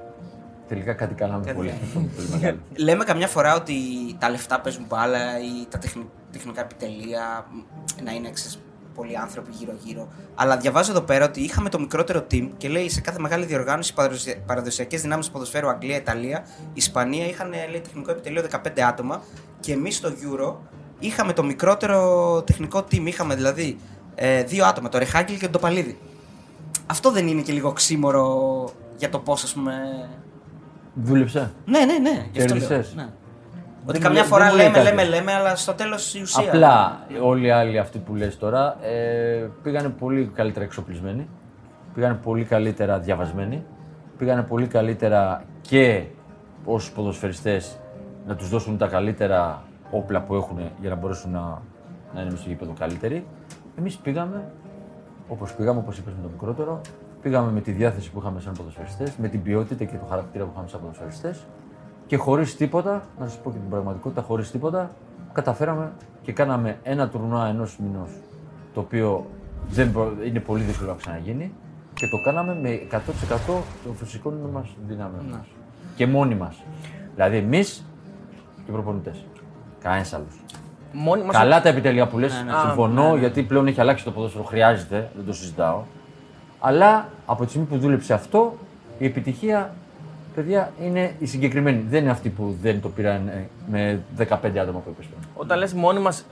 Speaker 3: τελικά κάτι κάναμε πολύ, πολύ μεγάλο. *laughs*
Speaker 1: Λέμε καμιά φορά ότι τα λεφτά παίζουν μπάλα ή τα τεχνη- τεχνικά επιτελεία μ, να είναι ξέρεις, πολλοί άνθρωποι γύρω-γύρω. Αλλά διαβάζω εδώ πέρα ότι είχαμε το μικρότερο team και λέει σε κάθε μεγάλη διοργάνωση παραδοσιακές δυνάμεις του ποδοσφαίρου Αγγλία, Ιταλία, Ισπανία είχαν λέει, τεχνικό επιτελείο 15 άτομα και εμείς στο Euro είχαμε το μικρότερο τεχνικό team. Είχαμε δηλαδή ε, δύο άτομα, το Ρεχάγγελ και τον Τοπαλίδη. Αυτό δεν είναι και λίγο ξύμορο για το πώς, ας πούμε,
Speaker 3: Δούλεψε.
Speaker 1: ναι, ναι, ναι. γι' αυτό λέω.
Speaker 3: Κέρδισες.
Speaker 1: Ναι.
Speaker 3: Δεν
Speaker 1: Ότι
Speaker 3: μου
Speaker 1: καμιά
Speaker 3: λέει-
Speaker 1: φορά
Speaker 3: δεν μου λέει
Speaker 1: λέμε,
Speaker 3: κάτι.
Speaker 1: λέμε, λέμε, αλλά στο τέλος η ουσία.
Speaker 3: Απλά όλοι οι άλλοι αυτοί που λες τώρα ε, πήγανε πολύ καλύτερα εξοπλισμένοι, πήγανε πολύ καλύτερα διαβασμένοι, πήγανε πολύ καλύτερα και ω ποδοσφαιριστές να τους δώσουν τα καλύτερα όπλα που έχουν για να μπορέσουν να, να είναι μες στο γήπεδο καλύτεροι. Εμείς πήγαμε όπως πήγαμε, όπως είπες με το μικρότερο, πήγαμε με τη διάθεση που είχαμε σαν ποδοσφαιριστές, με την ποιότητα και το χαρακτήρα που είχαμε σαν ποδοσφαιριστές και χωρίς τίποτα, να σας πω και την πραγματικότητα, χωρίς τίποτα, καταφέραμε και κάναμε ένα τουρνουά ενός μηνός. Το οποίο δεν μπο- είναι πολύ δύσκολο να ξαναγίνει και το κάναμε με 100% των φυσικών μας δυνάμεων. Και μόνοι μας. Δηλαδή εμείς και οι προπονητές. Κανένας άλλος.
Speaker 2: Μόνοι μας
Speaker 3: Καλά τα επιτελεία που λες,
Speaker 1: ναι.
Speaker 3: συμφωνώ γιατί πλέον έχει αλλάξει το ποδόσφαιρο, χρειάζεται, δεν το συζητάω. Αλλά από τη στιγμή που δούλεψε αυτό, η επιτυχία, παιδιά, είναι η συγκεκριμένη. Δεν είναι αυτή που δεν το πήραν ε, με 15 άτομα που είπες πριν.
Speaker 2: Όταν λες μόνοι μας,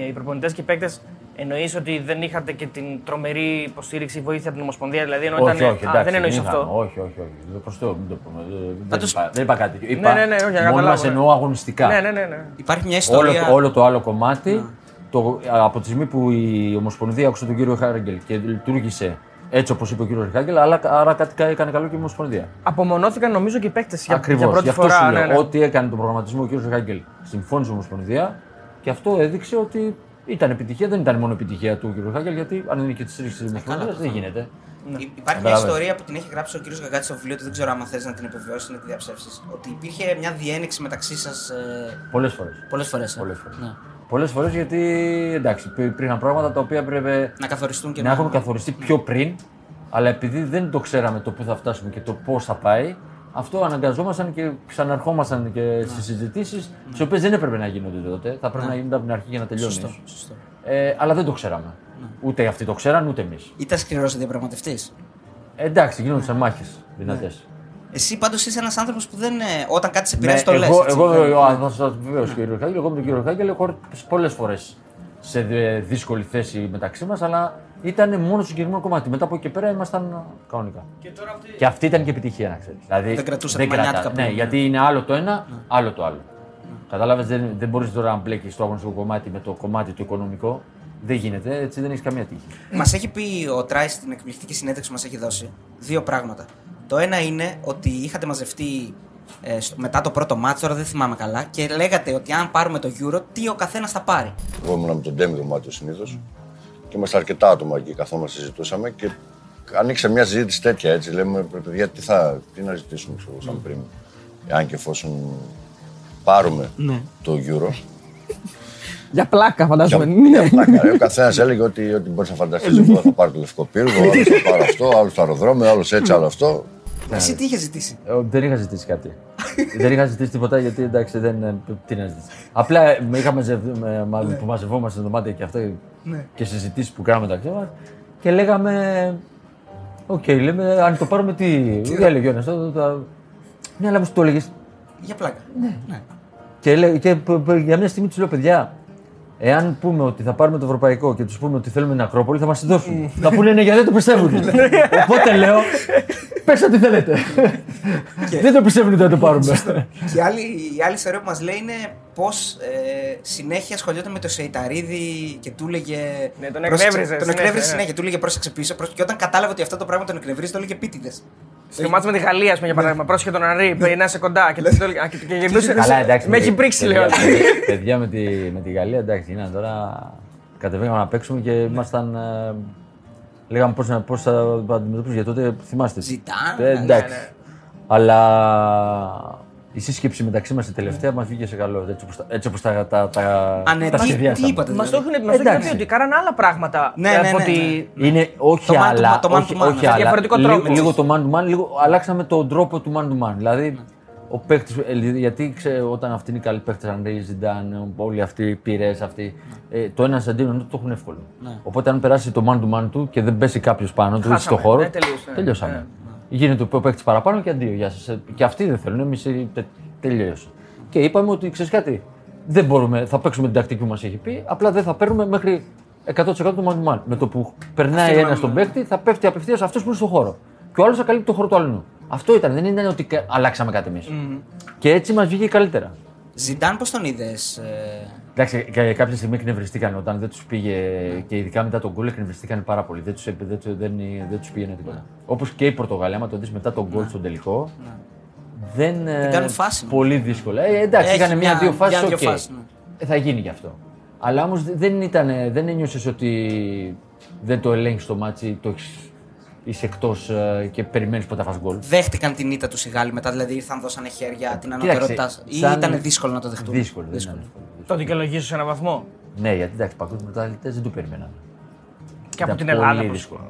Speaker 2: ε, οι προπονητές και οι παίκτες, εννοείς ότι δεν είχατε και την τρομερή υποστήριξη, βοήθεια από την Ομοσπονδία, δηλαδή ενώ
Speaker 3: όχι,
Speaker 2: ήταν...
Speaker 3: όχι,
Speaker 2: Α,
Speaker 3: εντάξει,
Speaker 2: δεν εννοείς
Speaker 3: μην
Speaker 2: αυτό.
Speaker 3: είχαμε. Όχι, όχι, όχι. Δεν προς Θεό, μην το πούμε. Ε, Δεν,
Speaker 1: Πάντως-
Speaker 3: είπα, δεν είπα κάτι. Είπα,
Speaker 2: ναι, ναι, όχι, για να
Speaker 3: μόνοι
Speaker 2: καταλάβω,
Speaker 3: μας
Speaker 2: ναι.
Speaker 3: εννοώ αγωνιστικά.
Speaker 2: Ναι, ναι, ναι. ναι.
Speaker 1: Υπάρχει μια
Speaker 3: Όλο,
Speaker 1: ιστορία.
Speaker 3: το- όλο το άλλο κομμάτι, το, από τη στιγμή που η Ομοσπονδία άκουσε τον κύριο Χάγκελ και λειτουργήσε έτσι όπως είπε ο κύριος Χάγκελ, αλλά άρα κάτι κα- έκανε καλό και η Ομοσπονδία.
Speaker 2: Απομονώθηκαν νομίζω και οι παίκτες για,
Speaker 3: Ακριβώς.
Speaker 2: για πρώτη
Speaker 3: Γι' αυτό
Speaker 2: φορά.
Speaker 3: σου
Speaker 2: ναι,
Speaker 3: λέω.
Speaker 2: ναι.
Speaker 3: Ό,τι έκανε τον προγραμματισμό ο κύριος Χάγκελ συμφώνησε η Ομοσπονδία και αυτό έδειξε ότι ήταν επιτυχία. Δεν ήταν μόνο επιτυχία του κύριου Χάγκελ, γιατί αν είναι και τη στήριξη της Ομοσπονδίας δεν γίνεται.
Speaker 1: Υ- Υπάρχει μια
Speaker 3: Καταλαβαίνω.
Speaker 1: ιστορία που την έχει γράψει ο κ. Γαγκάτης στο βιβλίο του, δεν ξέρω αν θες να την επιβεβαιώσει ή να τη διαψεύσεις. Ότι υπήρχε μια διένεξη μεταξύ σας ε,
Speaker 3: Πολλές φορές.
Speaker 1: πολλές φορές.
Speaker 3: Πολλές φορές.
Speaker 1: Ναι.
Speaker 3: Πολλές φορές γιατί εντάξει, υπή- υπήρχαν πράγματα τα οποία έπρεπε
Speaker 1: Να καθοριστούν και
Speaker 3: να έχουν καθοριστεί πιο πριν, αλλά επειδή δεν το ξέραμε το πού θα φτάσουμε και το πώς θα πάει, αυτό αναγκαζόμασταν και ξαναρχόμασταν και στις συζητήσεις, τις οποίες δεν έπρεπε να γίνονται τότε. Θα πρέπει να γίνονται από την αρχή για να τελειώνει.
Speaker 1: Σωστό. σωστό.
Speaker 3: Ε, αλλά δεν το ξέραμε. Ούτε αυτοί το ξέραν, ούτε εμείς.
Speaker 1: Ήταν σκληρός διαπραγματευτής.
Speaker 3: εντάξει, γίνονταν μάχες δυνατές.
Speaker 1: Εσύ πάντως είσαι ένας άνθρωπος που δεν. ε, όταν κάτι σε
Speaker 3: Ναι,
Speaker 1: πειράζει, το λες.
Speaker 3: εγώ, εγώ, εγώ, α, θα σα βεβαίω κύριος Χάγκελ, εγώ με τον κύριο Χάγκελ έχω έρθει πολλές φορές σε δυ- δύσκολη θέση μεταξύ μας, αλλά ήταν μόνο στο συγκεκριμένο κομμάτι. Μετά από εκεί και πέρα ήμασταν κανονικά.
Speaker 2: Και τώρα αυτή...
Speaker 3: Και αυτή ήταν και επιτυχία, να ξέρεις. Δηλαδή,
Speaker 1: Δεν κρατούσα τη μανιάτικα
Speaker 3: κρατά-
Speaker 1: πλέον,
Speaker 3: Ναι,
Speaker 1: ναι.
Speaker 3: γιατί είναι άλλο το ένα, άλλο το άλλο. Κατάλαβες, δεν, δεν μπορείς τώρα να μπλέκεις το αγωνιστικό κομμάτι με το κομμάτι το οικονομικό. Δεν γίνεται, έτσι δεν έχεις καμία τύχη.
Speaker 1: Μας έχει πει ο Τράις στην εκπληκτική συνέντευξη που μας έχει δώσει δύο πράγματα. Το ένα είναι ότι είχατε μαζευτεί ε, στο- μετά το πρώτο μάτσο, τώρα δεν θυμάμαι καλά, και λέγατε ότι αν πάρουμε το Euro, τι ο καθένας θα πάρει.
Speaker 5: Εγώ ήμουν με τον Ντέμι δωμάτιο συνήθως και είμαστε αρκετά άτομα εκεί καθόμαστε, συζητούσαμε και ανοίξε μια συζήτηση τέτοια έτσι. Λέμε, «Ρε παιδιά, τι, θα, τι να ζητήσουμε, ξέρω, εγώ, σαν πριν, εάν και εφόσον πάρουμε το Euro.
Speaker 2: Για πλάκα, φαντάζομαι.
Speaker 5: Για- για *laughs* πλάκα, ρε. Ο καθένας έλεγε ότι, ότι μπορείς να φανταστείς. Εγώ θα πάρω το λευκό πύργο, *laughs* άλλος θα πάρω αυτό, άλλος το αεροδρόμιο, άλλος έτσι, άλλο αυτό.
Speaker 1: Εσύ τι είχες ζητήσει;
Speaker 3: Ε, δεν είχα ζητήσει κάτι. *laughs* δεν είχα ζητήσει τίποτα γιατί εντάξει δεν. ε, Τι να ζητήσει. Απλά ε, με είχα μαζευ- με- μα- που μαζευόμαστε στο δωμάτιο και αυτό και συζητήσεις που κάναμε μεταξύ μα και λέγαμε. Οκ, λέμε, αν το πάρουμε τι. Τι έλεγε ο ένας, το- το- Ναι, αλλά μου το έλεγες.
Speaker 1: Για πλάκα. Ναι.
Speaker 3: Και, λέ- και π- π- για μια στιγμή του λέω, παιδιά, εάν πούμε ότι θα πάρουμε το ευρωπαϊκό και τους πούμε ότι θέλουμε την Ακρόπολη, θα μας τη δώσουν. θα πούνε ναι, γιατί δεν το πιστεύουν. Οπότε λέω, πες ό,τι θέλετε. δεν το πιστεύουν ότι θα το πάρουμε.
Speaker 1: Και η άλλη, η άλλη ιστορία που μας λέει είναι πώς ε, συνέχεια ασχολιόταν με το Σεϊταρίδη και του έλεγε.
Speaker 2: Ναι, τον
Speaker 1: «Πρόσεξε»,
Speaker 2: εκνεύριζε
Speaker 1: Τον
Speaker 2: συνέχεια,
Speaker 1: εκνεύριζε
Speaker 2: ναι.
Speaker 1: συνέχεια. Του έλεγε πρόσεξε πίσω. πρόσεξε». Και όταν κατάλαβε ότι αυτό το πράγμα τον εκνευρίζει, το έλεγε πίτιδε.
Speaker 2: Στο μάτσο με τη Γαλλία, ας πούμε, για παράδειγμα, πρόσεχε τον Αρή, να είσαι κοντά και, το- και, και γυρνούσε.
Speaker 3: Καλά, εντάξει.
Speaker 2: Με έχει
Speaker 3: παιδιά,
Speaker 2: πρίξει, λέω.
Speaker 3: παιδιά, Παιδιά με τη, με τη Γαλλία, εντάξει, είναι τώρα. Κατεβήκαμε να παίξουμε και ήμασταν. ε, λέγαμε πώς πώς θα το αντιμετωπίσουμε γιατί τότε θυμάστε.
Speaker 1: Ζητάνε,
Speaker 3: Ε,
Speaker 1: ναι,
Speaker 3: εντάξει.
Speaker 2: ναι.
Speaker 3: Αλλά η σύσκεψη μεταξύ μας η τελευταία μας βγήκε σε καλό. Έτσι όπως τα, έτσι όπως τα, τα, τα,
Speaker 1: Α, ναι,
Speaker 3: τα
Speaker 1: τι-
Speaker 3: σχεδιάσαμε.
Speaker 1: τι είπατε;
Speaker 2: Μας το έχουν μας το
Speaker 3: Εντάξει.
Speaker 2: έχουν πει ότι κάναν άλλα πράγματα.
Speaker 1: Ναι,
Speaker 2: ε,
Speaker 1: ναι,
Speaker 2: από
Speaker 1: ναι,
Speaker 2: ότι-
Speaker 3: Είναι όχι
Speaker 1: Το man to
Speaker 3: άλλα.
Speaker 1: man, το man
Speaker 3: όχι,
Speaker 1: to man,
Speaker 3: όχι
Speaker 1: σε
Speaker 3: άλλα.
Speaker 2: διαφορετικό
Speaker 3: λίγο,
Speaker 2: τρόπο.
Speaker 3: λίγο το man to man, λίγο αλλάξαμε τον τρόπο του man to man. Δηλαδή, ο παίκτη. Γιατί ξέρω, όταν αυτοί είναι οι καλοί παίκτες, Ανρί, Ζιντάν, όλοι αυτοί οι πυρές αυτοί, ε, το ένα αντίον το έχουν εύκολο. Οπότε, αν περάσει το man to man του και δεν πέσει κάποιος πάνω του ή στο
Speaker 2: Χάσαμε.
Speaker 3: χώρο,
Speaker 2: Ναι, τελείωσε.
Speaker 3: Τελειώσαμε.
Speaker 2: Ναι.
Speaker 3: Γίνεται ο παίκτης παραπάνω και αντίο. Γεια σας. Ε, Και αυτοί δεν θέλουν. Εμείς τελείωσε. Και είπαμε ότι ξέρεις κάτι, δεν μπορούμε, θα παίξουμε την τακτική που μας έχει πει, απλά δεν θα παίρνουμε μέχρι 100% το man to man. Με το που περνάει
Speaker 1: Αφήνουμε-
Speaker 3: ένας τον παίκτη, θα πέφτει απευθείας αυτός που είναι στο χώρο. Και ο άλλος θα καλύπτει το χώρο του άλλου. Αυτό ήταν, δεν είναι ότι κα- αλλάξαμε κάτι εμείς. Και έτσι μας βγήκε καλύτερα.
Speaker 1: Ζιντάν, πώς τον είδες.
Speaker 3: Εντάξει, κα- κάποια στιγμή εκνευριστήκαν όταν δεν τους πήγε και ειδικά μετά τον γκολ εκνευριστήκαν πάρα πολύ. Δεν τους δεν, τους- δεν, δεν τους πήγαινε τίποτα. Όπως και η Πορτογαλία, άμα το δεις μετά τον γκολ στον τελικό. Δεν, ε,
Speaker 1: κάνουν φάση, ναι.
Speaker 3: Πολύ δύσκολα. Ε, εντάξει,
Speaker 1: Έχει
Speaker 3: είχαν
Speaker 1: μια-
Speaker 3: μια-δύο φάσεις.
Speaker 1: μια-δύο
Speaker 3: οκ.
Speaker 1: φάσεις, ναι.
Speaker 3: Ε, θα γίνει γι' αυτό. Αλλά όμως δεν, ήταν, δεν ένιωσες ότι δεν το ελέγχεις το ματς, το έχεις, είσαι εκτός και περιμένεις πότε θα φας γκολ.
Speaker 1: Δέχτηκαν την ήττα τους οι Γάλλοι μετά, δηλαδή ήρθαν, δώσανε χέρια την
Speaker 3: Κοίταξε,
Speaker 1: ανωτερότητάς σας. ή
Speaker 3: σαν-
Speaker 1: ήταν δύσκολο να το δεχτούν;
Speaker 3: Δύσκολο. δεν ήταν εύκολο.
Speaker 2: Το δικαιολογήσω σε έναν βαθμό.
Speaker 3: Ναι, γιατί εντάξει, παγκόσμιοι πρωταθλητές δεν το περιμέναν.
Speaker 2: Και από
Speaker 3: Ήταν
Speaker 2: την Ελλάδα.
Speaker 3: πολύ
Speaker 2: πώς-
Speaker 3: δύσκολο.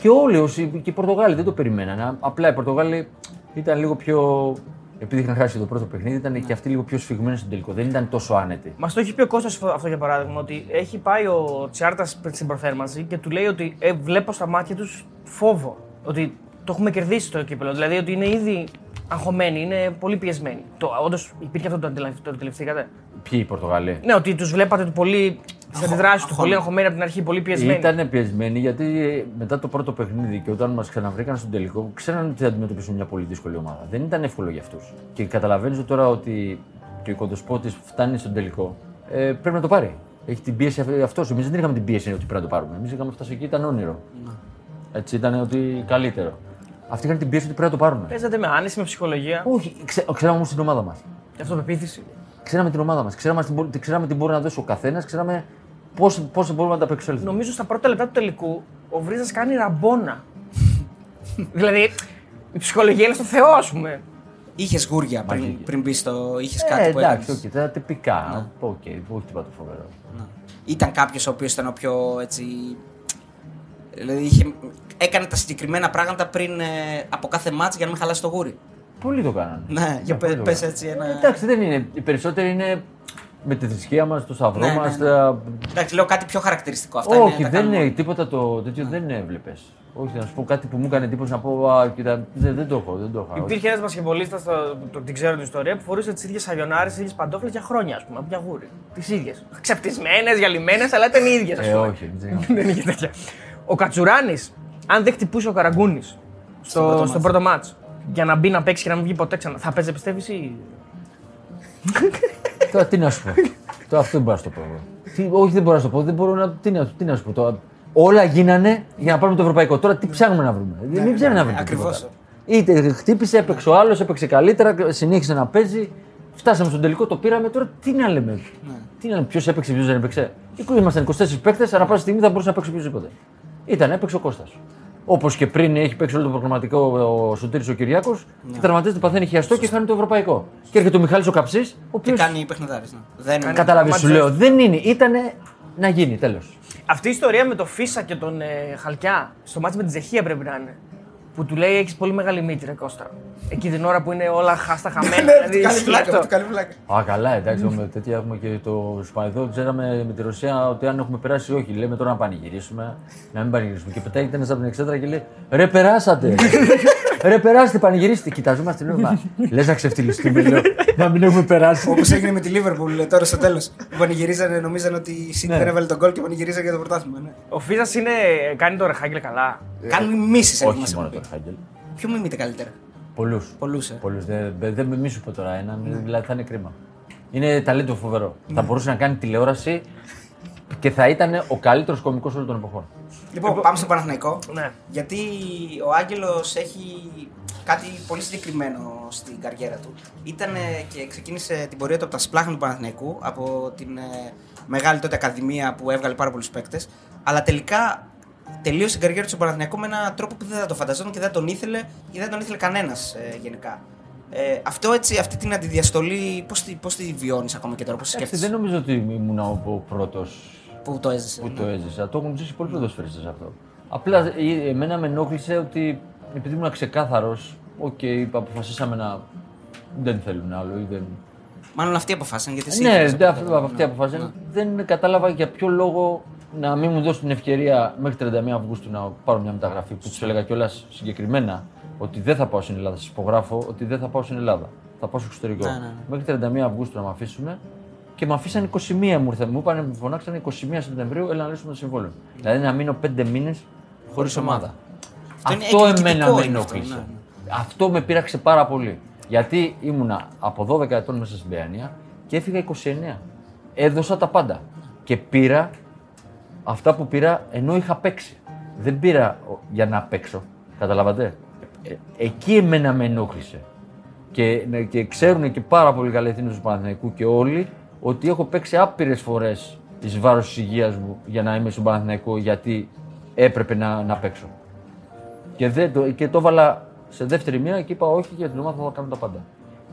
Speaker 3: Και όλοι όσοι, και οι Πορτογάλοι δεν το περιμέναν. Απλά οι Πορτογάλοι ήταν λίγο πιο. Επειδή είχαν χάσει το πρώτο παιχνίδι, ήταν και αυτοί λίγο πιο σφιγμένοι στον τελικό. Δεν ήταν τόσο άνετοι.
Speaker 2: Μας το έχει πει ο Κώστας αυτό για παράδειγμα, ότι έχει πάει ο Τσιάρτας στην προθέρμανση και του λέει ότι ε, βλέπω στα μάτια τους φόβο. Ότι το έχουμε κερδίσει το κύπελο. Δηλαδή ότι είναι ήδη αγχωμένοι, είναι πολύ πιεσμένοι. Το, όντως υπήρχε αυτό το, αντιλα- το αντιληφθήκατε;
Speaker 3: Ποιοι οι Πορτογαλοί.
Speaker 2: Ναι, ότι τους βλέπατε του πολύ. Στι αντιδράσει του,
Speaker 1: αγχωμένοι.
Speaker 2: πολύ αγχωμένοι από την αρχή, πολύ πιεσμένοι.
Speaker 3: Ήταν πιεσμένοι γιατί μετά το πρώτο παιχνίδι και όταν μας ξαναβρήκαν στον τελικό, ξέραν ότι θα αντιμετωπίσουν μια πολύ δύσκολη ομάδα. Δεν ήταν εύκολο για αυτούς. Και καταλαβαίνεις τώρα ότι και ο κοντοσπότη φτάνει στον τελικό, ε, πρέπει να το πάρει. Έχει την πίεση αυτός. Εμείς δεν είχαμε την πίεση ότι πρέπει να το πάρουμε. Εμείς είχαμε φτάσει εκεί, ήταν όνειρο. Έτσι ήταν ότι καλύτερο. Αυτοί είχαν την πίεση ότι πρέπει να το πάρουν.
Speaker 2: Παίζατε με άνεση, με ψυχολογία,
Speaker 3: Όχι, ξέ, ξέραμε όμως την ομάδα μας.
Speaker 2: και αυτοπεποίθηση.
Speaker 3: Ξέραμε την ομάδα μας. Ξέραμε, τι μπο- τι- ξέραμε τι μπορεί να δώσει ο καθένας. Ξέραμε πώς μπορούμε να ανταπεξέλθουμε.
Speaker 2: Νομίζω στα πρώτα λεπτά του τελικού ο Βρίζας κάνει ραμπόνα. *laughs* δηλαδή η ψυχολογία είναι στο Θεό, ας πούμε.
Speaker 1: Είχες γούρια πριν,
Speaker 3: Μαγική.
Speaker 1: πριν μπει στο. Είχες
Speaker 3: Ε,
Speaker 1: κάτι που
Speaker 3: εντάξει,
Speaker 1: έκανες.
Speaker 3: οκ, τα τυπικά. Οκ, όχι τίποτα φοβερό.
Speaker 1: Ήταν κάποιος ο οποίος ήταν ο πιο έτσι. Δηλαδή είχε, έκανε τα συγκεκριμένα πράγματα πριν ε, από κάθε μάτς για να μην χαλάσει το γούρι.
Speaker 3: Πολλοί το κάνανε.
Speaker 1: Ναι, για
Speaker 3: πολλοί
Speaker 1: πε,
Speaker 3: το
Speaker 1: πες
Speaker 3: κάνανε.
Speaker 1: έτσι ένα.
Speaker 3: Εντάξει, δεν είναι. Οι περισσότεροι είναι με τη θρησκεία μας, το σταυρό
Speaker 1: Ναι, ναι,
Speaker 3: μας.
Speaker 1: ναι. Εντάξει, λέω κάτι πιο χαρακτηριστικό. Αυτά
Speaker 3: Όχι,
Speaker 1: είναι, τα
Speaker 3: δεν
Speaker 1: κάνουμε
Speaker 3: είναι
Speaker 1: όλοι.
Speaker 3: τίποτα το τέτοιο δεν έβλεπες. Όχι, να σου πω κάτι που μου έκανε εντύπωση να πω. Α, κοίτα, δεν, δεν το έχω. Δεν το έχω.
Speaker 2: Υπήρχε ένας μπασκεμπολίστα, το, το, την ξέρω την ιστορία, που φορούσε τις ίδιες σαγιονάρες, τι ίδιες παντόφλες για χρόνια, ας πούμε, από γιαγούρι. Τις ίδιες. Ξαπτισμένε, γυαλιμένες, αλλά ήταν οι ίδιες.
Speaker 3: Ε, όχι, δεν ξέρω. *laughs*
Speaker 2: Δεν είχε τέτοια. Ο Κατσουράνης, αν δεν χτυπούσε ο Καραγκούνης στο,
Speaker 1: πρώτο
Speaker 2: στο πρώτο μάτς για να μπει να παίξει και να μην βγει ποτέ ξανά, θα παίζει, πιστεύεις ή. *laughs*
Speaker 3: Τώρα τι να σου πω. Τώρα αυτό δεν μπορώ να σου το πω. εγώ. Τι, όχι, δεν μπορώ να σου το πω. Δεν μπορώ να, τι, να, τι να σου πω τώρα. Όλα γίνανε για να πάρουμε το ευρωπαϊκό. Τώρα τι ψάχνουμε να βρούμε. Δεν μην ψάχνουμε να βρούμε.
Speaker 1: ακριβώς.
Speaker 3: τίποτα. Είτε χτύπησε, έπαιξε ο άλλος, έπαιξε καλύτερα, συνέχισε να παίζει. Φτάσαμε στον τελικό, το πήραμε. Τώρα τι να λέμε; Τι να λέμε, ποιος έπαιξε, ποιος δεν έπαιξε. Ήμασταν 24 παίκτες, ανά πάσα στιγμή θα μπορούσε να παίξει οποιοδήποτε. Ήταν, έπαιξε ο Κώστας. Όπως και πριν έχει παίξει όλο το προγραμματικό ο Σωτήρης ο Κυριάκος, ναι. τραυματίζεται, παθαίνει χιαστό και χάνει το ευρωπαϊκό. Και έρχεται ο Μιχάλης ο Καψής, ο
Speaker 1: Και
Speaker 3: οποίος.
Speaker 1: κάνει παιχνιδάρες, ναι. Δεν είναι.
Speaker 3: Κατάλαβες, σου
Speaker 2: Ματζές.
Speaker 3: λέω. Δεν είναι. Ήτανε να γίνει, τέλος.
Speaker 2: Αυτή η ιστορία με το Φίσα και τον ε, Χαλκιά στο μάτι με τη Τσεχία πρέπει να είναι. Που του λέει: Έχεις πολύ μεγάλη μύτη, ρε Κώστα. Εκεί την ώρα που είναι όλα χάστα χαμένα.
Speaker 1: Ναι,
Speaker 2: δηλαδή,
Speaker 1: του κάνει
Speaker 2: ισχύει
Speaker 1: πλάκα,
Speaker 2: αυτό.
Speaker 1: του κάνει πλάκα.
Speaker 3: Α, καλά, εντάξει, με τέτοια έχουμε και το Σπανιδό. Ξέραμε με τη Ρωσία ότι αν έχουμε περάσει ή όχι. Λέμε τώρα να πανηγυρίσουμε, να μην πανηγυρίσουμε. Και πετάει ένα από την εξέδρα και λέει: Ρε, περάσατε! *laughs* Ρε, περάστε, πανηγυρίστε. Κοιταζόμαστε, λέω: Λες να ξεφτυλιστούμε, λέω. Να μην έχουμε περάσει.
Speaker 1: Όπως έγινε με τη Λίβερπουλ τώρα στο τέλος. Που πανηγυρίζανε, νομίζαν ότι η City
Speaker 3: Ναι.
Speaker 1: δεν έβαλε τον γκολ και πανηγυρίζανε για το πρωτάθλημα. Ναι.
Speaker 2: Ο Φίσα είναι, κάνει το ρεχάγγελ καλά.
Speaker 1: Κάνει μίσει
Speaker 3: Όχι μόνο το Χάγκελ.
Speaker 1: Ποιο μιμείται καλύτερα;
Speaker 3: Πολλούς.
Speaker 1: Πολλούς, ε.
Speaker 3: Πολλούς. Δεν δεν μη σου πω τώρα έναν, δηλαδή θα είναι κρίμα. Είναι ταλέντο φοβερό. Θα μπορούσε να κάνει τηλεόραση και θα ήταν ο καλύτερος κωμικός όλων των εποχών.
Speaker 1: Λοιπόν, πάμε στο Παναθηναϊκό.
Speaker 2: Ναι.
Speaker 1: Γιατί ο Άγγελος έχει κάτι πολύ συγκεκριμένο στην καριέρα του. Ήταν και ξεκίνησε την πορεία του από τα σπλάχνα του Παναθηναϊκού, από την ε, μεγάλη τότε ακαδημία που έβγαλε πάρα πολλούς παίκτες. Αλλά τελικά τελείωσε την καριέρα του στον Παναθηναϊκό με έναν τρόπο που δεν θα το φανταζόταν και δεν τον ήθελε ή δεν τον ήθελε κανένας γενικά. Ε, αυτό έτσι, αυτή την αντιδιαστολή, πώς τη, πώς τη βιώνεις ακόμα και τώρα, πώς
Speaker 3: Εντάξει,
Speaker 1: σκέφτεσαι;
Speaker 3: δεν νομίζω ότι ήμουν ο, ο πρώτος
Speaker 1: Που το έζησε.
Speaker 3: που
Speaker 1: ναι.
Speaker 3: το έζησα. Το έχουν ζήσει πολλοί ποδοσφαιριστές αυτό. Απλά ε, εμένα με ενόχλησε ότι επειδή ήμουν ξεκάθαρος, οκ, αποφασίσαμε να. Δεν θέλουν άλλο ή δεν.
Speaker 1: Μάλλον αυτοί αποφάσισαν γιατί εσύ.
Speaker 3: ναι,
Speaker 1: ήθελες
Speaker 3: δεν-
Speaker 1: από
Speaker 3: αυτό,
Speaker 1: τότε.
Speaker 3: αυτοί αποφάσισαν. Δεν κατάλαβα για ποιο λόγο να μην μου δώσουν την ευκαιρία μέχρι 31 Αυγούστου να πάρω μια μεταγραφή που τους έλεγα κιόλας συγκεκριμένα ότι δεν θα πάω στην Ελλάδα. Σας υπογράφω ότι δεν θα πάω στην Ελλάδα. Θα πάω στο εξωτερικό.
Speaker 1: Ναι, ναι, ναι.
Speaker 3: Μέχρι 31 Αυγούστου να με αφήσουν και με αφήσαν 21 μου ήρθαν. Μου είπαν, μου φωνάξαν 21 Σεπτεμβρίου, έλα να λύσουμε το συμβόλαιο. Δηλαδή να μείνω 5 μήνες χωρίς ομάδα.
Speaker 1: Αυτό είναι
Speaker 3: Αυτό
Speaker 1: εκδικητικό
Speaker 3: εμένα με
Speaker 1: είναι αυτό,
Speaker 3: ενόχλησε.
Speaker 1: ναι,
Speaker 3: Αυτό με πείραξε πάρα πολύ. Γιατί ήμουνα από 12 ετών μέσα στην Παιανία, και έφυγα 29. Έδωσα τα πάντα. Και πήρα αυτά που πήρα ενώ είχα παίξει. Δεν πήρα ο- για να παίξω. Καταλάβατε; Ε, εκεί εμένα με ενόχλησε. Και, ναι, και ξέρουν και πάρα πολύ καλά οι ευθύνε του Παναθηναϊκού και όλοι ότι έχω παίξει άπειρες φορές εις βάρος της υγείας μου για να είμαι στον Παναθηναϊκό γιατί έπρεπε να, να παίξω. Και, δεν, το, και το έβαλα σε δεύτερη μοίρα και είπα όχι για την ομάδα θα κάνω τα πάντα.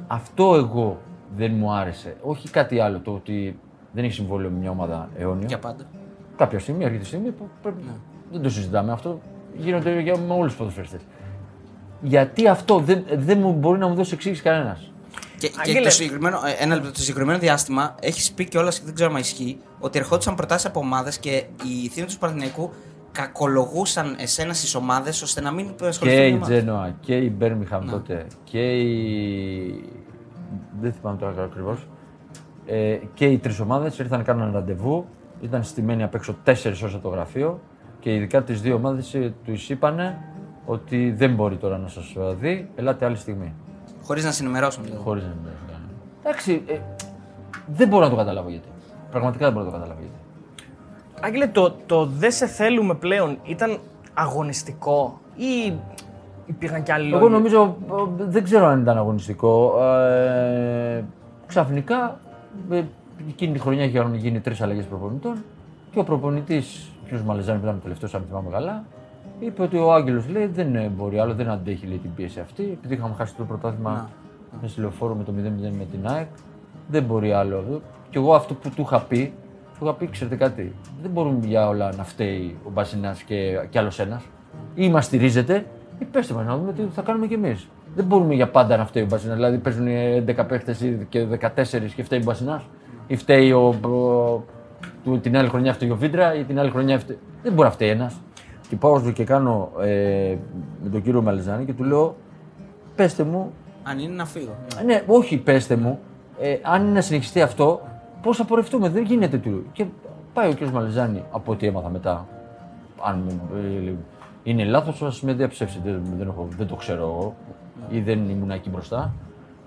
Speaker 3: Αυτό εγώ δεν μου άρεσε. Όχι κάτι άλλο το ότι δεν έχει συμβόλαιο με μια ομάδα αιώνιο.
Speaker 1: Για πάντα.
Speaker 3: Κάποια στιγμή, έρχεται η στιγμή που πρέπει Δεν το συζητάμε αυτό. Γίνονται για, με όλους τους ποδοσφαιριστές. Γιατί αυτό δεν, δεν μου μπορεί να μου δώσει εξήγηση κανένας.
Speaker 1: Και, και
Speaker 2: Άγγελε.
Speaker 1: το συγκεκριμένο, ε, ένα λεπτό, το συγκεκριμένο διάστημα έχεις πει κιόλας και δεν ξέρω αν ισχύει ότι ερχόντουσαν προτάσεις από ομάδες και οι θύνοντε του Παναθηναϊκού κακολογούσαν εσένα στις ομάδες ώστε να μην ασχοληθούν
Speaker 3: Και
Speaker 1: με
Speaker 3: η
Speaker 1: εμάς.
Speaker 3: Τζένοα και η Μπέρμιχαμ τότε και η. Δεν θυμάμαι τώρα ακριβώς. Ε, και οι τρεις ομάδες ήρθαν, κάναν ραντεβού. Ήταν στημένοι απ' έξω τέσσερις ώρες το γραφείο και ειδικά τις δύο ομάδες τους είπαν ότι δεν μπορεί τώρα να σας δει, ελάτε άλλη στιγμή.
Speaker 1: Χωρίς να συνημερώσουν. δηλαδή.
Speaker 3: Χωρίς να μην κάνει. Εντάξει, ε, δεν μπορώ να το καταλάβω γιατί. Πραγματικά δεν μπορώ να το καταλάβω γιατί.
Speaker 2: Άγγελε, το, το δεν σε θέλουμε πλέον ήταν αγωνιστικό ή υπήρχαν κι άλλοι
Speaker 3: Εγώ
Speaker 2: λόγοι;
Speaker 3: νομίζω, ε, δεν ξέρω αν ήταν αγωνιστικό. Ε, ξαφνικά, ε, εκείνη τη χρονιά είχαν γίνει τρεις αλλαγές προπονητών και ο προπονητής, ο κ. Μαλεζάνη που ήταν ο τελευταίος, αν θυμάμαι καλά, είπε ότι ο Άγγελος λέει δεν ε, μπορεί άλλο, δεν αντέχει λέει, την πίεση αυτή. Επειδή είχαμε χάσει το πρωτάθλημα με στη λεωφόρο με το 0-0 με την ΑΕΚ, δεν μπορεί άλλο. Και εγώ αυτό που του είχα πει, του είχα πει, ξέρετε κάτι, δεν μπορούμε για όλα να φταίει ο Μπασινάς και, και άλλος ένας. Ή μας στηρίζετε, ή πέστε μας να δούμε τι θα κάνουμε κι εμείς. Δεν μπορούμε για πάντα να φταίει ο Μπασινάς. Δηλαδή παίζουν 11 παίχτες και 14 και φταίει ο Μπασινάς. Ή φταίει ο, ο- του, την άλλη χρονιά φταίει ο Βίντρα ή την άλλη χρονιά φταίει. Δεν μπορεί να φταίει ένας. Και πάω και κάνω ε, με τον κύριο Μαλιζάνη και του λέω, πέστε μου,
Speaker 1: Αν είναι να φύγω.
Speaker 3: ναι, όχι, πέστε μου, ε, αν είναι να συνεχιστεί αυτό, πώς θα πορευτούμε, δεν γίνεται του. Και πάει ο κ. Μαλιζάνη, από ό,τι έμαθα μετά, αν ε, είναι λάθος, ας με διαψεύσετε, δεν, δεν, έχω, δεν το ξέρω εγώ ή δεν ήμουν εκεί μπροστά.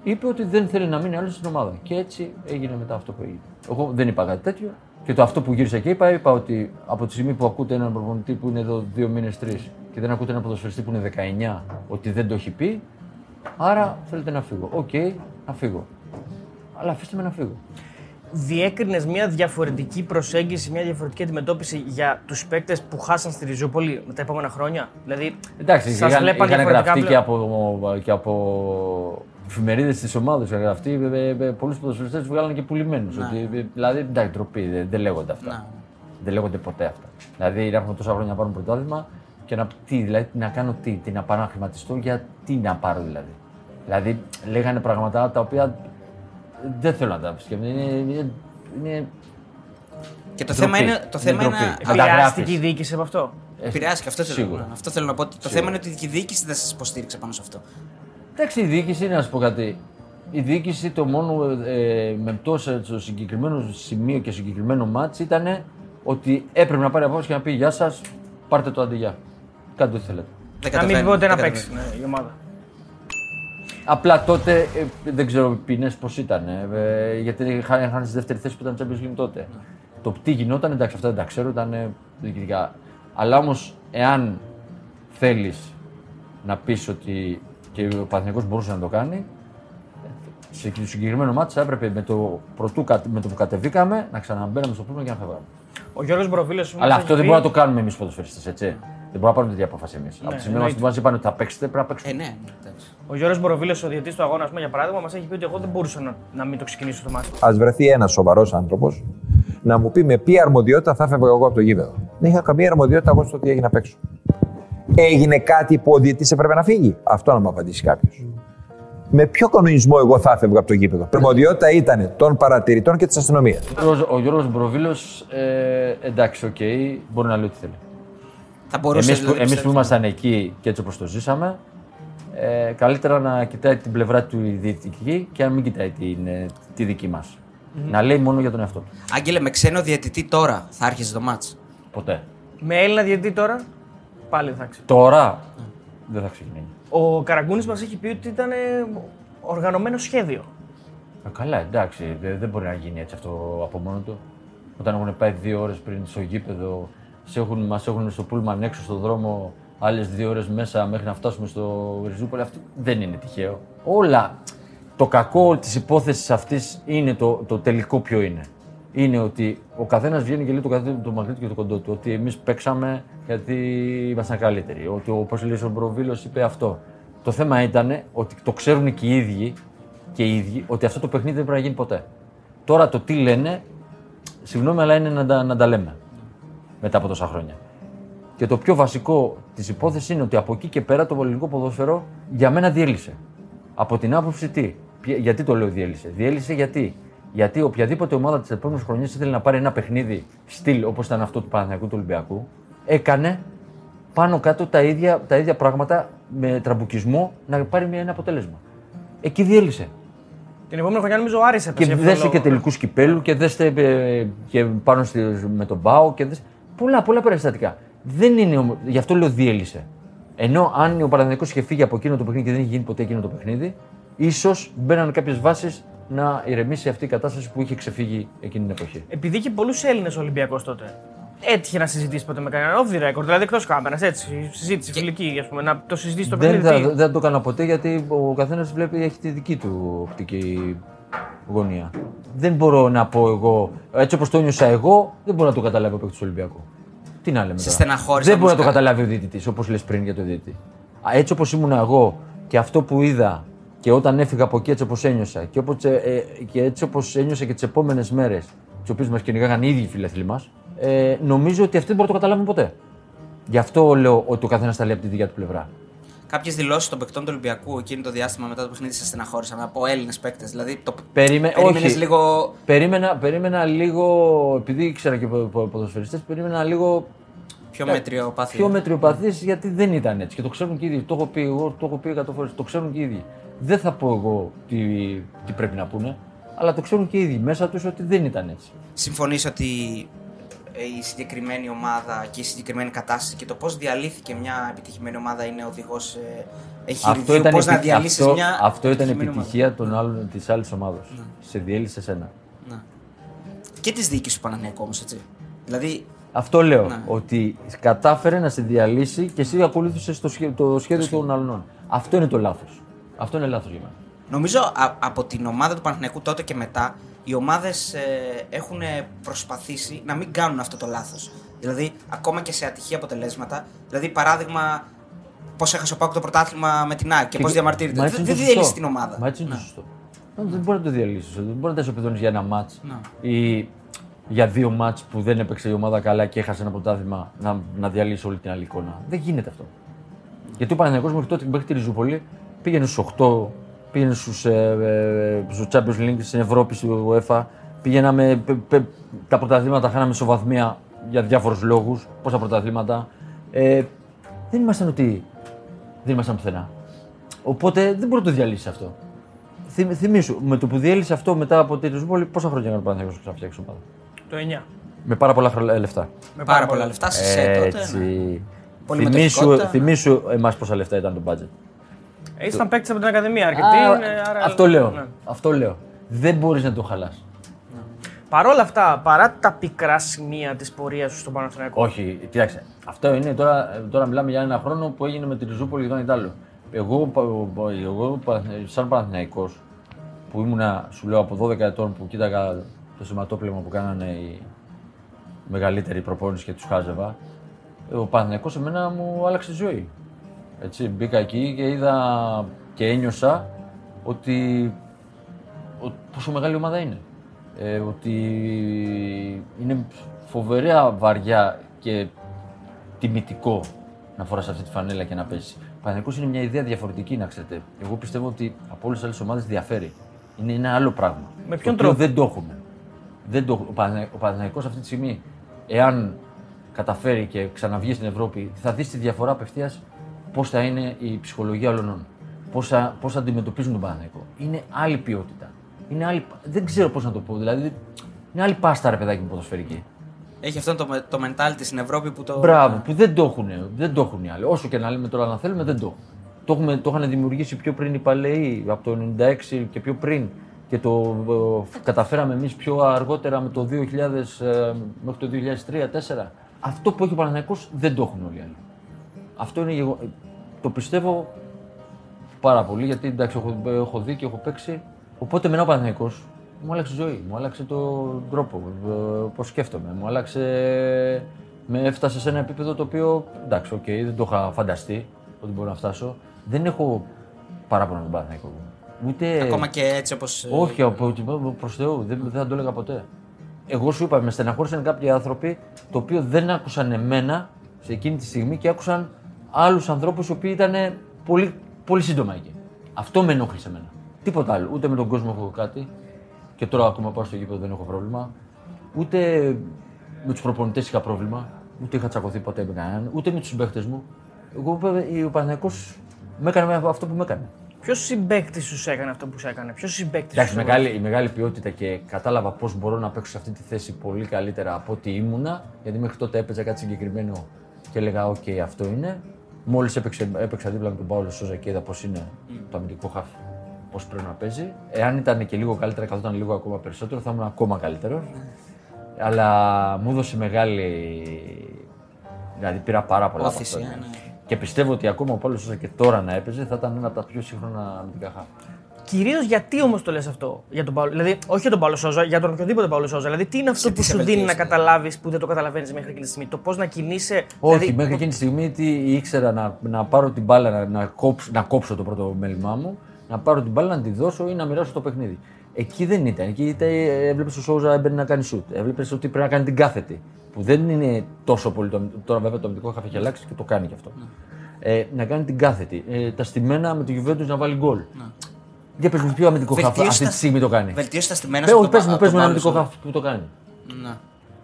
Speaker 3: Είπε ότι δεν θέλει να μείνει άλλος στην ομάδα. Και έτσι έγινε μετά αυτό που έγινε. Εγώ δεν είπα κάτι τέτοιο. Και το αυτό που γύρισα και είπα, είπα ότι από τη στιγμή που ακούτε έναν προπονητή που είναι εδώ δύο μήνες, τρεις και δεν ακούτε έναν ποδοσφαιριστή που είναι 19 ότι δεν το έχει πει, άρα θέλετε να φύγω. Οκ, να φύγω. Αλλά αφήστε με να φύγω.
Speaker 2: Διέκρινες μια διαφορετική προσέγγιση, μια διαφορετική αντιμετώπιση για τους παίκτες που χάσαν στη Ριζούπολη με τα επόμενα χρόνια; Δηλαδή,
Speaker 3: Εντάξει,
Speaker 2: σας
Speaker 3: είχαν,
Speaker 2: βλέπαν
Speaker 3: είχαν
Speaker 2: διαφορετικά
Speaker 3: γραφτεί και
Speaker 2: πλέον.
Speaker 3: από, και από εφημερίδες της ομάδας. Είχαν γραφτεί. Πολλούς ποδοσφαιριστές βγάλανε και πουλημένους.
Speaker 2: Ναι.
Speaker 3: Δηλαδή, εντάξει, ντροπή, δεν, δεν λέγονται αυτά. Δεν λέγονται ποτέ αυτά. Δηλαδή, να έχουμε τόσα χρόνια να πάρουμε πρωτάθλημα και να, τι, δηλαδή, να κάνω τι, τι, να πάρω να χρηματιστώ για τι να πάρω δηλαδή. Δηλαδή, λέγανε πράγματα τα οποία δεν θέλω να τα σκεφτώ. Είναι, είναι, είναι
Speaker 1: Και το
Speaker 3: Ντροπή.
Speaker 1: θέμα είναι. Το θέμα
Speaker 3: Είναι
Speaker 1: είναι
Speaker 3: ντροπή.
Speaker 1: να-
Speaker 3: Καταγράφεις.
Speaker 2: επηρεάστηκε η διοίκηση από αυτό.
Speaker 1: Επηρεάστηκε, αυτό θέλω,
Speaker 3: Σίγουρα.
Speaker 1: να- αυτό θέλω να πω. ότι Το
Speaker 3: Σίγουρα.
Speaker 1: θέμα είναι ότι η διοίκηση δεν σας υποστήριξε πάνω σε αυτό.
Speaker 3: Εντάξει, η διοίκηση, να σου πω κάτι. Η διοίκηση το μόνο ε, με τόσο στο συγκεκριμένο σημείο και συγκεκριμένο μάτς ήταν ότι έπρεπε να πάρει απόφαση και να πει Γεια σας, πάρτε το αντιγεια. Κάντε ό,τι θέλετε.
Speaker 1: Δεν
Speaker 2: Να μην
Speaker 1: καταφέρνει,
Speaker 2: ποτέ
Speaker 1: δεν
Speaker 2: να παίξει
Speaker 1: καταφέρνει.
Speaker 2: ναι, η ομάδα.
Speaker 3: Απλά τότε ε, δεν ξέρω οι ποινές πώς ήταν. Ε, γιατί είχαν είχαν στη δεύτερη θέση που ήταν Champions League τότε. Το τι γινόταν, εντάξει, αυτά δεν τα ξέρω, ήταν ε, διοικητικά. Αλλά όμως, εάν θέλεις να πεις ότι και ο Παναθηναϊκός μπορούσε να το κάνει, σε το συγκεκριμένο μάτι θα έπρεπε με το, πρωτού, κα- με το που κατεβήκαμε να ξαναμπαίναμε στο πλήμα και να φεύγαμε.
Speaker 2: Ο Γιώργος Μποροβήλος.
Speaker 3: Αλλά αυτό δεν μπορούμε να το κάνουμε εμείς οι ποδοσφαιριστές, έτσι. Δεν μπορούμε να πάρουμε τέτοια απόφαση εμείς. Από τη στιγμή
Speaker 2: εννοείται.
Speaker 3: που μας είπαν ότι θα παίξετε, πρέπει να παίξουμε.
Speaker 1: Ε, ναι, ναι, εντάξει.
Speaker 2: Ο Γιώργος Μποροβήλος, ο διαιτητής του αγώνα, ας πούμε, για παράδειγμα, μας έχει πει ότι εγώ δεν μπορούσα να, να μην το ξεκινήσω το ματς.
Speaker 6: Ας βρεθεί ένας σοβαρός άνθρωπος να μου πει με ποια αρμοδιότητα θα έφευγα εγώ από το γήπεδο. Δεν είχα καμία αρμοδιότητα εγώ στο τι έγινε απ' έξω. Έγινε κάτι που ο διαιτητής έπρεπε να φύγει. Αυτό να μου απαντήσει κάποιος. Με ποιο κανονισμό εγώ θα έφευγα από το γήπεδο; Η αρμοδιότητα ήταν των παρατηρητών και της αστυνομίας.
Speaker 3: Ο Γιώργος- Ο Γιώργος Μποροβήλος, ε, εντάξει, οκ, μπορεί να λέει ό,τι θέλει.
Speaker 1: Θα μπορούσε
Speaker 3: Εμείς που,
Speaker 1: δηλαδή,
Speaker 3: εμείς που
Speaker 1: πιστεύω.
Speaker 3: ήμασταν εκεί και έτσι όπως το ζήσαμε, ε, καλύτερα να κοιτάει την πλευρά του η διαιτητική και να μην κοιτάει την, ε, τη δική μας. Να λέει μόνο για τον εαυτό του.
Speaker 1: Άγγελε, με ξένο διαιτητή τώρα θα άρχισε το μάτς.
Speaker 3: Ποτέ.
Speaker 2: Με Έλληνα διαιτητή τώρα, πάλι δεν θα ξέρω.
Speaker 3: Τώρα; Δεν θα ξεκινήσει.
Speaker 2: Ο Καραγκούνης μας έχει πει ότι ήταν ε, οργανωμένο σχέδιο.
Speaker 3: Ε, καλά, εντάξει, δεν, δεν μπορεί να γίνει έτσι αυτό από μόνο του. Όταν έχουν πάει δύο ώρες πριν στο γήπεδο, σε έχουν, μας έχουν στο πούλμαν έξω στον δρόμο άλλες δύο ώρες μέσα μέχρι να φτάσουμε στο Ριζούπολη. Αυτό δεν είναι τυχαίο. Όλα. Το κακό της υπόθεσης αυτής είναι το, το τελικό ποιο είναι. Είναι ότι ο καθένας βγαίνει και λέει το, καθένας, το μακρύ του και το κοντό του. Ότι εμείς παίξαμε γιατί ήμασταν καλύτεροι. Ότι ο λέει ο Μπροβίλος είπε αυτό. Το θέμα ήταν ότι το ξέρουν και οι ίδιοι και οι ίδιοι ότι αυτό το παιχνίδι δεν πρέπει να γίνει ποτέ. Τώρα το τι λένε, συγγνώμη, αλλά είναι να τα, να τα λέμε μετά από τόσα χρόνια. Και το πιο βασικό της υπόθεσης είναι ότι από εκεί και πέρα το ελληνικό ποδόσφαιρο για μένα διέλυσε. Από την άποψη τι; Ποια- Γιατί το λέω διέλυσε; Διέλυσε γιατί; Γιατί οποιαδήποτε ομάδα της επόμενης χρονιάς ήθελε να πάρει ένα παιχνίδι στυλ όπως ήταν αυτό του Παναθηναϊκού του Ολυμπιακού, έκανε πάνω κάτω τα ίδια, τα ίδια πράγματα με τραμπουκισμό να πάρει μια, ένα αποτέλεσμα. Εκεί διέλυσε.
Speaker 2: Την επόμενη χρονιά νομίζω ο Άρης
Speaker 3: Και
Speaker 2: έπεσε. γι' αυτό
Speaker 3: δέστε
Speaker 2: λόγο.
Speaker 3: και τελικούς κυπέλου και δέστε ε, και πάνω στη, με τον Μπάο και δέστε. Πολλά, πολλά περιστατικά. Δεν είναι, ομο- γι' αυτό λέω διέλυσε. Ενώ αν ο Παναθηναϊκός είχε φύγει από εκείνο το παιχνίδι και δεν είχε γίνει ποτέ εκείνο το παιχνίδι, ίσως μπαίναν κάποιες βάσεις να ηρεμήσει αυτή η κατάσταση που είχε ξεφύγει εκείνη την εποχή.
Speaker 2: Επειδή είχε πολλούς Έλληνες Ολυμπιακός τότε. Έτυχε να συζητήσει ποτέ με κανέναν off the record, δηλαδή εκτός κάμερας, έτσι. Συζήτηση φιλική, ας πούμε, να το συζητήσει το
Speaker 3: Δεν,
Speaker 2: παιχνίδι.
Speaker 3: θα,
Speaker 2: τι-
Speaker 3: δεν το έκανα ποτέ γιατί ο καθένας βλέπει έχει τη δική του οπτική γωνία. Δεν μπορώ να πω εγώ, έτσι όπως το νιώσα εγώ, δεν μπορώ να το καταλάβει ο παίκτης του Ολυμπιακού. Τι να λέμε.
Speaker 1: Σε
Speaker 3: τώρα.
Speaker 1: στεναχώρησε
Speaker 3: Δεν μπορεί να
Speaker 1: όμως
Speaker 3: το
Speaker 1: κα-
Speaker 3: καταλάβει ο διαιτητής, όπως λες πριν για το διαιτητή. Α, Έτσι όπως ήμουν εγώ και αυτό που είδα και όταν έφυγα από εκεί έτσι όπως ένιωσα και, όπως, ε, ε, και έτσι όπως ένιωσα και τις επόμενες μέρες, τις οποίες μας κυνηγάγαν οι ίδιοι φίλαθλοι μας, ε, νομίζω ότι αυτοί δεν μπορούν να το καταλάβουν ποτέ. Γι' αυτό λέω ότι ο καθένας τα λέει από τη δικιά του πλευρά.
Speaker 1: Κάποιες δηλώσεις των παικτών του Ολυμπιακού εκείνο το διάστημα μετά το παιχνίδι σε στεναχώρησαν από Έλληνες παίκτες. Δηλαδή το
Speaker 3: Περίμενε,
Speaker 1: περίμενες
Speaker 3: όχι.
Speaker 1: λίγο.
Speaker 3: Περίμενα, περίμενα λίγο, επειδή ήξερα και πο- πο- ποδοσφαιριστές, περίμενα λίγο
Speaker 1: Πιο μέτριο πάθη.
Speaker 3: πιο μετριοπαθής γιατί δεν ήταν έτσι. Και το ξέρουν και οι ίδιοι. Το έχω πει εγώ, το έχω πει εκατό φορές. Το ξέρουν και οι ίδιοι. Δεν θα πω εγώ τι, τι πρέπει να πούνε, αλλά το ξέρουν και οι ίδιοι μέσα τους ότι δεν ήταν έτσι.
Speaker 1: Συμφωνείς ότι ε, η συγκεκριμένη ομάδα και η συγκεκριμένη κατάσταση και το πώς διαλύθηκε μια επιτυχημένη ομάδα είναι οδηγός ε, εγχειριδίου. Πώς να
Speaker 3: επι-
Speaker 1: διαλύσεις
Speaker 3: αυτό,
Speaker 1: μια.
Speaker 3: αυτό ήταν
Speaker 1: επιτυχημένη ομάδα.
Speaker 3: επιτυχία των άλλων, της άλλης ομάδας.
Speaker 1: Ναι.
Speaker 3: Σε διέλυσε εσένα.
Speaker 1: Να. Και της διοίκηση του Παναθηναϊκού όμως, έτσι. Δηλαδή,
Speaker 3: Αυτό λέω.
Speaker 1: Ναι.
Speaker 3: Ότι κατάφερε να σε διαλύσει και εσύ ακολούθησες το, σχέ- το σχέδιο των άλλων. Αυτό είναι το λάθος. Αυτό είναι λάθος για μένα.
Speaker 1: νομίζω α- από την ομάδα του Παναθηναϊκού τότε και μετά, οι ομάδες έχουν προσπαθήσει να μην κάνουν αυτό το λάθος. Δηλαδή, ακόμα και σε ατυχή αποτελέσματα. Δηλαδή, παράδειγμα, πώς έχασε ο Πάουκ το πρωτάθλημα με την ΑΕΚ και, πώς διαμαρτύρεται.
Speaker 3: Μα έτσι
Speaker 1: Δεν
Speaker 3: είναι
Speaker 1: δεν
Speaker 3: το σωστό.
Speaker 1: διέλυσε την ομάδα.
Speaker 3: Μα έτσι είναι
Speaker 1: Ναι.
Speaker 3: το σωστό. Δεν μπορεί να το διαλύσεις. Δεν μπορεί να τα ισοπεδώνει για ένα μάτς
Speaker 1: Ναι.
Speaker 3: ή για δύο μάτς που δεν έπαιξε η ομάδα καλά και έχασε ένα πρωτάθλημα να, να διαλύσει όλη την άλλη εικόνα. Δεν γίνεται αυτό. Γιατί ο Παναγιακός μέχρι τότε, μέχρι τη Ριζούπολη, πήγαινε στους 8, πήγαινε στους ε, ε, στους Champions League στην Ευρώπη, στη UEFA. Πήγαιναμε, πε- πε- τα πρωταθλήματα χάναμε ισοβαθμία για διάφορους λόγους. Πόσα πρωταθλήματα. Ε, δεν ήμασταν ότι. Δεν ήμασταν πουθενά. Οπότε δεν μπορεί να το διαλύσει αυτό. Θυμ, θυμήσου, με το που διέλυσε αυτό μετά από τη Ριζούπολη, πόσα χρόνια έκανε ο Παναγιακός να φτιάξει ομάδα.
Speaker 2: Το 9.
Speaker 3: Με πάρα πολλά χρο- ε, λεφτά.
Speaker 2: Με
Speaker 1: Πάρα πολλά λεφτά σε σε τότε.
Speaker 3: Έτσι.
Speaker 1: ναι.
Speaker 3: Θυμήσου,
Speaker 1: Πολυμετοχικότητα.
Speaker 3: θυμήσου εμάς πόσα λεφτά ήταν το budget.
Speaker 2: Ε, Ήσταν παίκτης από την Ακαδημία αρκετή.
Speaker 3: Α,
Speaker 2: είναι, άρα-
Speaker 3: αυτό λέω.
Speaker 2: ναι.
Speaker 3: Αυτό λέω. Δεν μπορείς να το χαλάσει.
Speaker 2: Παρ' όλα αυτά, παρά τα πικρά σημεία της πορείας σου στον Παναθηναϊκό.
Speaker 3: Όχι, κοιτάξτε. Αυτό είναι τώρα, τώρα μιλάμε για ένα χρόνο που έγινε με τη Ριζούπολη και τον Ιτάλο. Εγώ, πα- πα- εγώ πα- σαν Παναθηναϊκός, που ήμουνα, σου λέω, από 12 ετών που κοίταγα το σηματόπλευμα που κάνανε οι μεγαλύτεροι προπόνηση και τους χάζευα, ο Παναθηναϊκός εμένα μου άλλαξε τη ζωή. Έτσι, μπήκα εκεί και είδα και ένιωσα ότι ο- πόσο μεγάλη ομάδα είναι. Ε, ότι είναι φοβερά βαριά και τιμητικό να φοράς αυτή τη φανέλα και να πέσεις. Ο Παναθηναϊκός είναι μια ιδέα διαφορετική, να ξέρετε. Εγώ πιστεύω ότι από όλες τις άλλες ομάδες διαφέρει. Είναι ένα άλλο πράγμα.
Speaker 2: Με ποιον
Speaker 3: το οποίο
Speaker 2: τρόπο;
Speaker 3: Δεν το έχουμε. Δεν το, ο, Παναθηνα- ο Παναθηναϊκός αυτή τη στιγμή, εάν καταφέρει και ξαναβγεί στην Ευρώπη, θα δεις τη διαφορά απευθείας πώς θα είναι η ψυχολογία όλων. Πώς θα, πώς θα αντιμετωπίζουν τον Παναθηναϊκό. Είναι άλλη ποιότητα. Είναι άλλη, δεν ξέρω πώς να το πω. Δηλαδή, είναι άλλη πάστα, ρε παιδάκι μου, ποδοσφαιρική.
Speaker 1: Έχει αυτό το, το mentality στην Ευρώπη που το.
Speaker 3: Μπράβο, που δεν το έχουν, δεν το έχουν οι άλλοι. Όσο και να λέμε τώρα να θέλουμε, δεν το έχουν. Το, έχουμε, το είχαν δημιουργήσει πιο πριν οι παλαιοί, από το 96 και πιο πριν. και το ε, καταφέραμε εμείς πιο αργότερα με το 2000, ε, μέχρι το 2003-2004. Αυτό που έχει ο Παναθηναϊκός δεν το έχουν όλοι οι άλλοι. Αυτό είναι γεγο... Το πιστεύω πάρα πολύ γιατί εντάξει, έχω, έχω δει και έχω παίξει. Οπότε με ο Παναθηναϊκός μου άλλαξε η ζωή, μου άλλαξε τον τρόπο, πώς σκέφτομαι. Μου άλλαξε. Με έφτασε σε ένα επίπεδο το οποίο εντάξει, οκ, δεν το είχα φανταστεί ότι μπορώ να φτάσω. Δεν έχω παράπονο τον Παναθηναϊκό. Ούτε...
Speaker 1: Ακόμα και έτσι όπως.
Speaker 3: Όχι, από προς Θεού, δεν, δεν θα το έλεγα ποτέ. Εγώ σου είπα, με στεναχώρησαν κάποιοι άνθρωποι το οποίο δεν άκουσαν εμένα σε εκείνη τη στιγμή και άκουσαν άλλους ανθρώπους οι οποίοι ήταν πολύ, πολύ σύντομα εκεί. Αυτό με ενόχλησε εμένα. Τίποτα άλλο. Ούτε με τον κόσμο έχω κάτι. Και τώρα ακόμα πάω στο γήπεδο δεν έχω πρόβλημα. Ούτε με τους προπονητές είχα πρόβλημα. Ούτε είχα τσακωθεί ποτέ με κανέναν. Ούτε με τους συμπαίχτες μου. Εγώ ο Παναθηναϊκός με έκανε αυτό που με έκανε.
Speaker 2: Ποιος συμπαίκτης σου έκανε αυτό που σου έκανε, Ποιος συμπαίκτης
Speaker 3: Εντάξει,
Speaker 2: σου
Speaker 3: μεγάλη, η μεγάλη ποιότητα και κατάλαβα πώς μπορώ να παίξω σε αυτή τη θέση πολύ καλύτερα από ό,τι ήμουνα. Γιατί μέχρι τότε έπαιζα κάτι συγκεκριμένο και έλεγα: Οκ, αυτό είναι. Μόλις έπαιξα δίπλα με τον Πάουλο Σόουζα και είδα πώς είναι το αμυντικό χάφι, πώς πρέπει να παίζει. Εάν ήταν και λίγο καλύτερα, καθόταν λίγο ακόμα περισσότερο, θα ήμουν ακόμα καλύτερος. Αλλά μου έδωσε μεγάλη. Δηλαδή πήρα πάρα πολλά από
Speaker 1: Όθηση,
Speaker 3: αυτό.
Speaker 1: ε, ναι.
Speaker 3: Και πιστεύω ότι ακόμα ο Παύλος Σόζα και τώρα να έπαιζε θα ήταν ένα από τα πιο σύγχρονα αμυντικά χάφη.
Speaker 2: Κυρίως γιατί όμως το λες αυτό για τον Παύλο. Δηλαδή, όχι για τον Παύλο Σόζα, για τον οποιοδήποτε Παύλο Σόζα. Δηλαδή, τι είναι αυτό
Speaker 1: Σε τι
Speaker 2: που
Speaker 1: σε
Speaker 2: σου δίνει να
Speaker 1: βελτίωσε,
Speaker 2: καταλάβεις που δεν το καταλαβαίνεις μέχρι εκείνη τη στιγμή. Το πώς να κινείσαι.
Speaker 3: Όχι,
Speaker 2: δηλαδή,
Speaker 3: μέχρι εκείνη τη στιγμή τι ήξερα να, να πάρω την μπάλα, να, να, κόψω, να κόψω το πρώτο μέλημά μου, να πάρω την μπάλα, να τη δώσω ή να μοιράσω το παιχνίδι. Εκεί δεν ήταν. Εκεί ήταν, έβλεπες ο Σόουζα έμπαινε να κάνει σουτ. Έβλεπες ότι πρέπει να κάνει την κάθετη. Που δεν είναι τόσο πολύ. Το, τώρα βέβαια το αμυντικό χάφι έχει αλλάξει και το κάνει κι αυτό. Ε, να κάνει την κάθετη. Ε, τα στημένα με το Juventus να βάλει γκολ. Για πες μου, ποιο αμυντικό χάφι
Speaker 1: Βελτίωσες
Speaker 3: αυτή
Speaker 1: τα-
Speaker 3: τη στιγμή το κάνει.
Speaker 1: Βελτίωσες τα στημένα
Speaker 3: Πες
Speaker 1: σου
Speaker 3: μου,
Speaker 1: από τον
Speaker 3: πες μου,
Speaker 1: Πα-
Speaker 3: πες
Speaker 1: από
Speaker 3: μου
Speaker 1: τον
Speaker 3: ένα
Speaker 1: Παύλο
Speaker 3: αμυντικό
Speaker 1: Σόζα.
Speaker 3: χάφι που το κάνει.
Speaker 1: Ναι.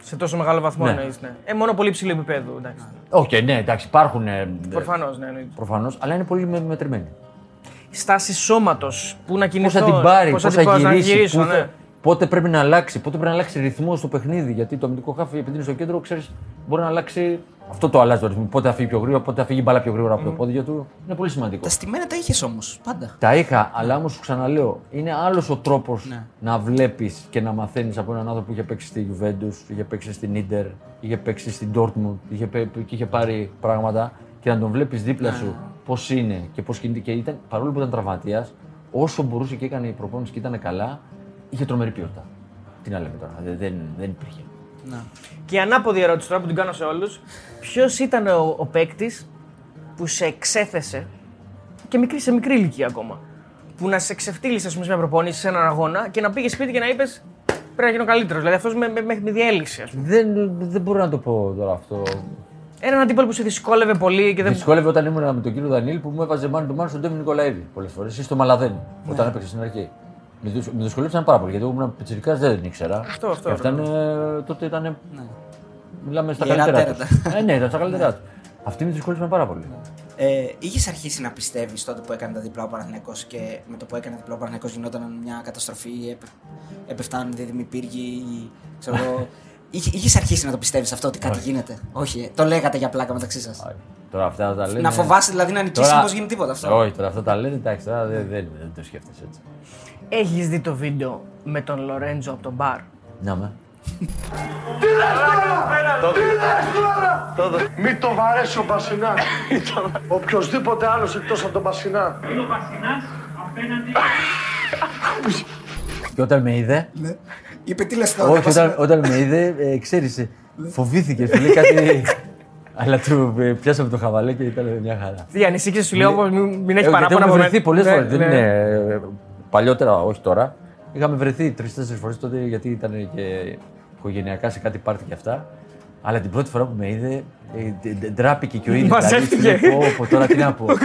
Speaker 2: σε τόσο μεγάλο βαθμό
Speaker 3: Ναι.
Speaker 2: εννοείς. Ναι. Ε, μόνο πολύ ψηλό επίπεδο. Εντάξει.
Speaker 3: Όχι, ναι, εντάξει, υπάρχουν. Ε,
Speaker 2: Προφανώς, ναι, εννοείται.
Speaker 3: Προφανώς, αλλά είναι πολύ με- μετρημένοι.
Speaker 2: Στάση σώματος. Πού να
Speaker 3: Πώς
Speaker 2: κινηθώ.
Speaker 3: θα την πάρει, πώς
Speaker 2: πώς
Speaker 3: θα,
Speaker 2: την- να
Speaker 3: γυρίσει,
Speaker 2: γυρίσω,
Speaker 3: πού θα-
Speaker 2: ναι.
Speaker 3: Πότε πρέπει να αλλάξει, πότε πρέπει να αλλάξει ρυθμός στο παιχνίδι. Γιατί το αμυντικό χάφι, επειδή είναι στο κέντρο, ξέρεις, μπορεί να αλλάξει. Αυτό το αλλάζει το ρυθμό. Πότε θα φύγει πιο γρήγορα, πότε θα φύγει η μπάλα πιο γρήγορα από το πόδι του. Είναι πολύ σημαντικό.
Speaker 1: Τα στημένα τα είχες όμως πάντα.
Speaker 3: Τα είχα, αλλά όμως σου ξαναλέω, είναι άλλος ο τρόπος
Speaker 1: Ναι.
Speaker 3: να βλέπεις και να μαθαίνεις από έναν άνθρωπο που είχε παίξει στη Juventus, είχε παίξει στην Inter, είχε παίξει στην Dortmund, είχε, πέ- και είχε πάρει πράγματα και να τον βλέπεις δίπλα
Speaker 1: Ναι.
Speaker 3: σου πώς είναι και πώς κινείται. Και ήταν, παρόλο που ήταν τραυματίας, όσο μπορούσε και έκανε η προπόνηση και ήταν καλά, είχε τρομερή ποιότητα. Τι να λέμε τώρα, δεν, δεν, δεν υπήρχε.
Speaker 1: Να.
Speaker 2: Και η ανάποδη ερώτηση τώρα που την κάνω σε όλους. Ποιος ήταν ο, ο παίκτης που σε εξέθεσε και μικρή, σε μικρή ηλικία ακόμα. Που να σε ξεφτύλισε ας πούμε, σε μια προπόνηση, σε έναν αγώνα και να πήγες σπίτι και να είπες Πρέπει να γίνω καλύτερος. Δηλαδή αυτός με, με, με, με διέλυσε, ας πούμε.
Speaker 3: Δεν, δεν μπορώ να το πω τώρα αυτό.
Speaker 2: Έναν αντίπαλο που σε δυσκόλευε πολύ και δεν.
Speaker 3: Δυσκόλευε όταν ήμουν με τον κύριο Δανίλ που μου έβαζε μάνο του μάνο στον Ντέμι Νικολαίδη πολλές φορές ή στο Μαλαδέν όταν έπαιξε στην αρχή. Με δυσκ- Με δυσκολεύσαν πάρα πολύ γιατί εγώ ήμουν πιτσιρικάς, δεν την ήξερα.
Speaker 2: Αυτό, αυτό,
Speaker 3: Και αυτά είναι, τότε ήταν. Μιλάμε στα
Speaker 1: Γερά
Speaker 3: καλύτερά
Speaker 1: τέρατα.
Speaker 3: τους. ε, ναι, ήταν στα καλύτερά τους. Αυτοί με δυσκολεύσαν πάρα πολύ.
Speaker 1: Ε, είχες αρχίσει να πιστεύεις τότε που έκανε τα διπλά ο Παναθηναϊκός και με το που έκανε διπλά ο Παναθηναϊκός γινόταν μια καταστροφή, έπε, έπεφταν δίδυμοι πύργοι, ή ξέρω εγώ. *laughs* Είχε αρχίσει να το πιστεύεις αυτό ότι κάτι γίνεται; Όχι, ε, το λέγατε για πλάκα μεταξύ σας.
Speaker 3: Όχι. Τώρα αυτά τα λένε.
Speaker 1: Να φοβάσαι δηλαδή να νικήσει
Speaker 3: Τώρα-
Speaker 1: πώ γίνει τίποτα αυτό.
Speaker 3: Όχι, τώρα αυτά τα λένε εντάξει, τώρα δεν, δεν, δεν το σκέφτεσαι έτσι.
Speaker 2: Έχεις δει το βίντεο με τον Λορέντζο από τον μπαρ;
Speaker 3: Να με.
Speaker 7: Μην το βαρέσει ο Μπασινάς. *laughs* Οποιοδήποτε άλλος εκτός από τον Μπασινά.
Speaker 3: Και όταν με είδε,
Speaker 1: Είπε τι λες τώρα.
Speaker 3: όχι,
Speaker 1: πας-
Speaker 3: όταν, όταν με είδε, ε, ξέρεις, φοβήθηκε, σου λέει κάτι. Αλλά του ε, πιάσαμε το χαβαλέ και ήταν μια χαρά.
Speaker 2: Τι ανησύχησε, σου λέω όμως μην, μην έχεις
Speaker 3: Ε, γιατί
Speaker 2: παράπονα
Speaker 3: έχουμε
Speaker 2: από
Speaker 3: βρεθεί
Speaker 2: μένα.
Speaker 3: πολλές
Speaker 2: Ναι,
Speaker 3: φορές. Δεν
Speaker 2: ναι.
Speaker 3: είναι. ε, Παλιότερα, όχι τώρα. Είχαμε βρεθεί τρει-τέσσερι φορές τότε γιατί ήταν και οικογενειακά σε κάτι πάρτι και αυτά. Αλλά την πρώτη φορά που με είδε, ε, ντε- ντε- ντράπηκε και ο ίδιο.
Speaker 2: Μαζεύτηκε.
Speaker 3: Πω, τώρα τι να πω. *laughs*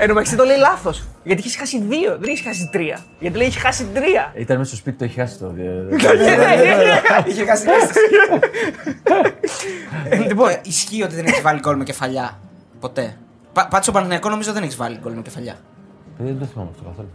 Speaker 2: Εν τω μεταξύ το λέει λάθος. Γιατί έχει χάσει δύο, δεν έχει χάσει τρία. Γιατί λέει έχει χάσει τρία.
Speaker 3: Ήταν μέσα στο σπίτι, το έχει χάσει το. ε, *laughs*
Speaker 1: Είχε χάσει την αίσθηση.
Speaker 2: Ε, Λοιπόν,
Speaker 1: Ε, Ισχύει ότι δεν έχεις βάλει γκολ με κεφαλιά. Ποτέ; Πα- Πάντως στο Παναθηναϊκό νομίζω δεν έχεις βάλει γκολ με κεφαλιά.
Speaker 3: Παιδί, Δεν το θυμάμαι αυτό καθόλου.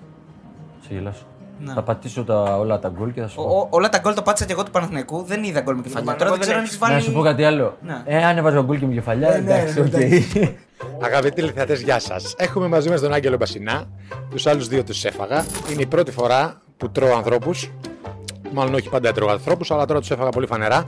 Speaker 3: Σε γελάσω.
Speaker 1: Να.
Speaker 3: Θα πατήσω τα, όλα τα γκολ και θα σου
Speaker 1: Ο-
Speaker 3: πω.
Speaker 1: ο- όλα τα γκολ το πάτησα και εγώ του Παναθηναϊκού. Δεν είδα γκολ με κεφαλιά. Τώρα δεν ξέρω αν έχει βάλει.
Speaker 3: Να σου πω κάτι άλλο.
Speaker 1: Ναι.
Speaker 3: Ε, αν έβαζα γκολ και με κεφαλιά,
Speaker 1: ναι,
Speaker 3: εντάξει,
Speaker 1: ναι,
Speaker 3: οκ.
Speaker 8: Αγαπητοί τηλεθεατές, γεια σας. Έχουμε μαζί μας τον Άγγελο Μπασινά. Τους άλλους δύο τους έφαγα. Είναι η πρώτη φορά που τρώω ανθρώπους. Μάλλον όχι πάντα τρώω ανθρώπους, αλλά τώρα τους έφαγα πολύ φανερά.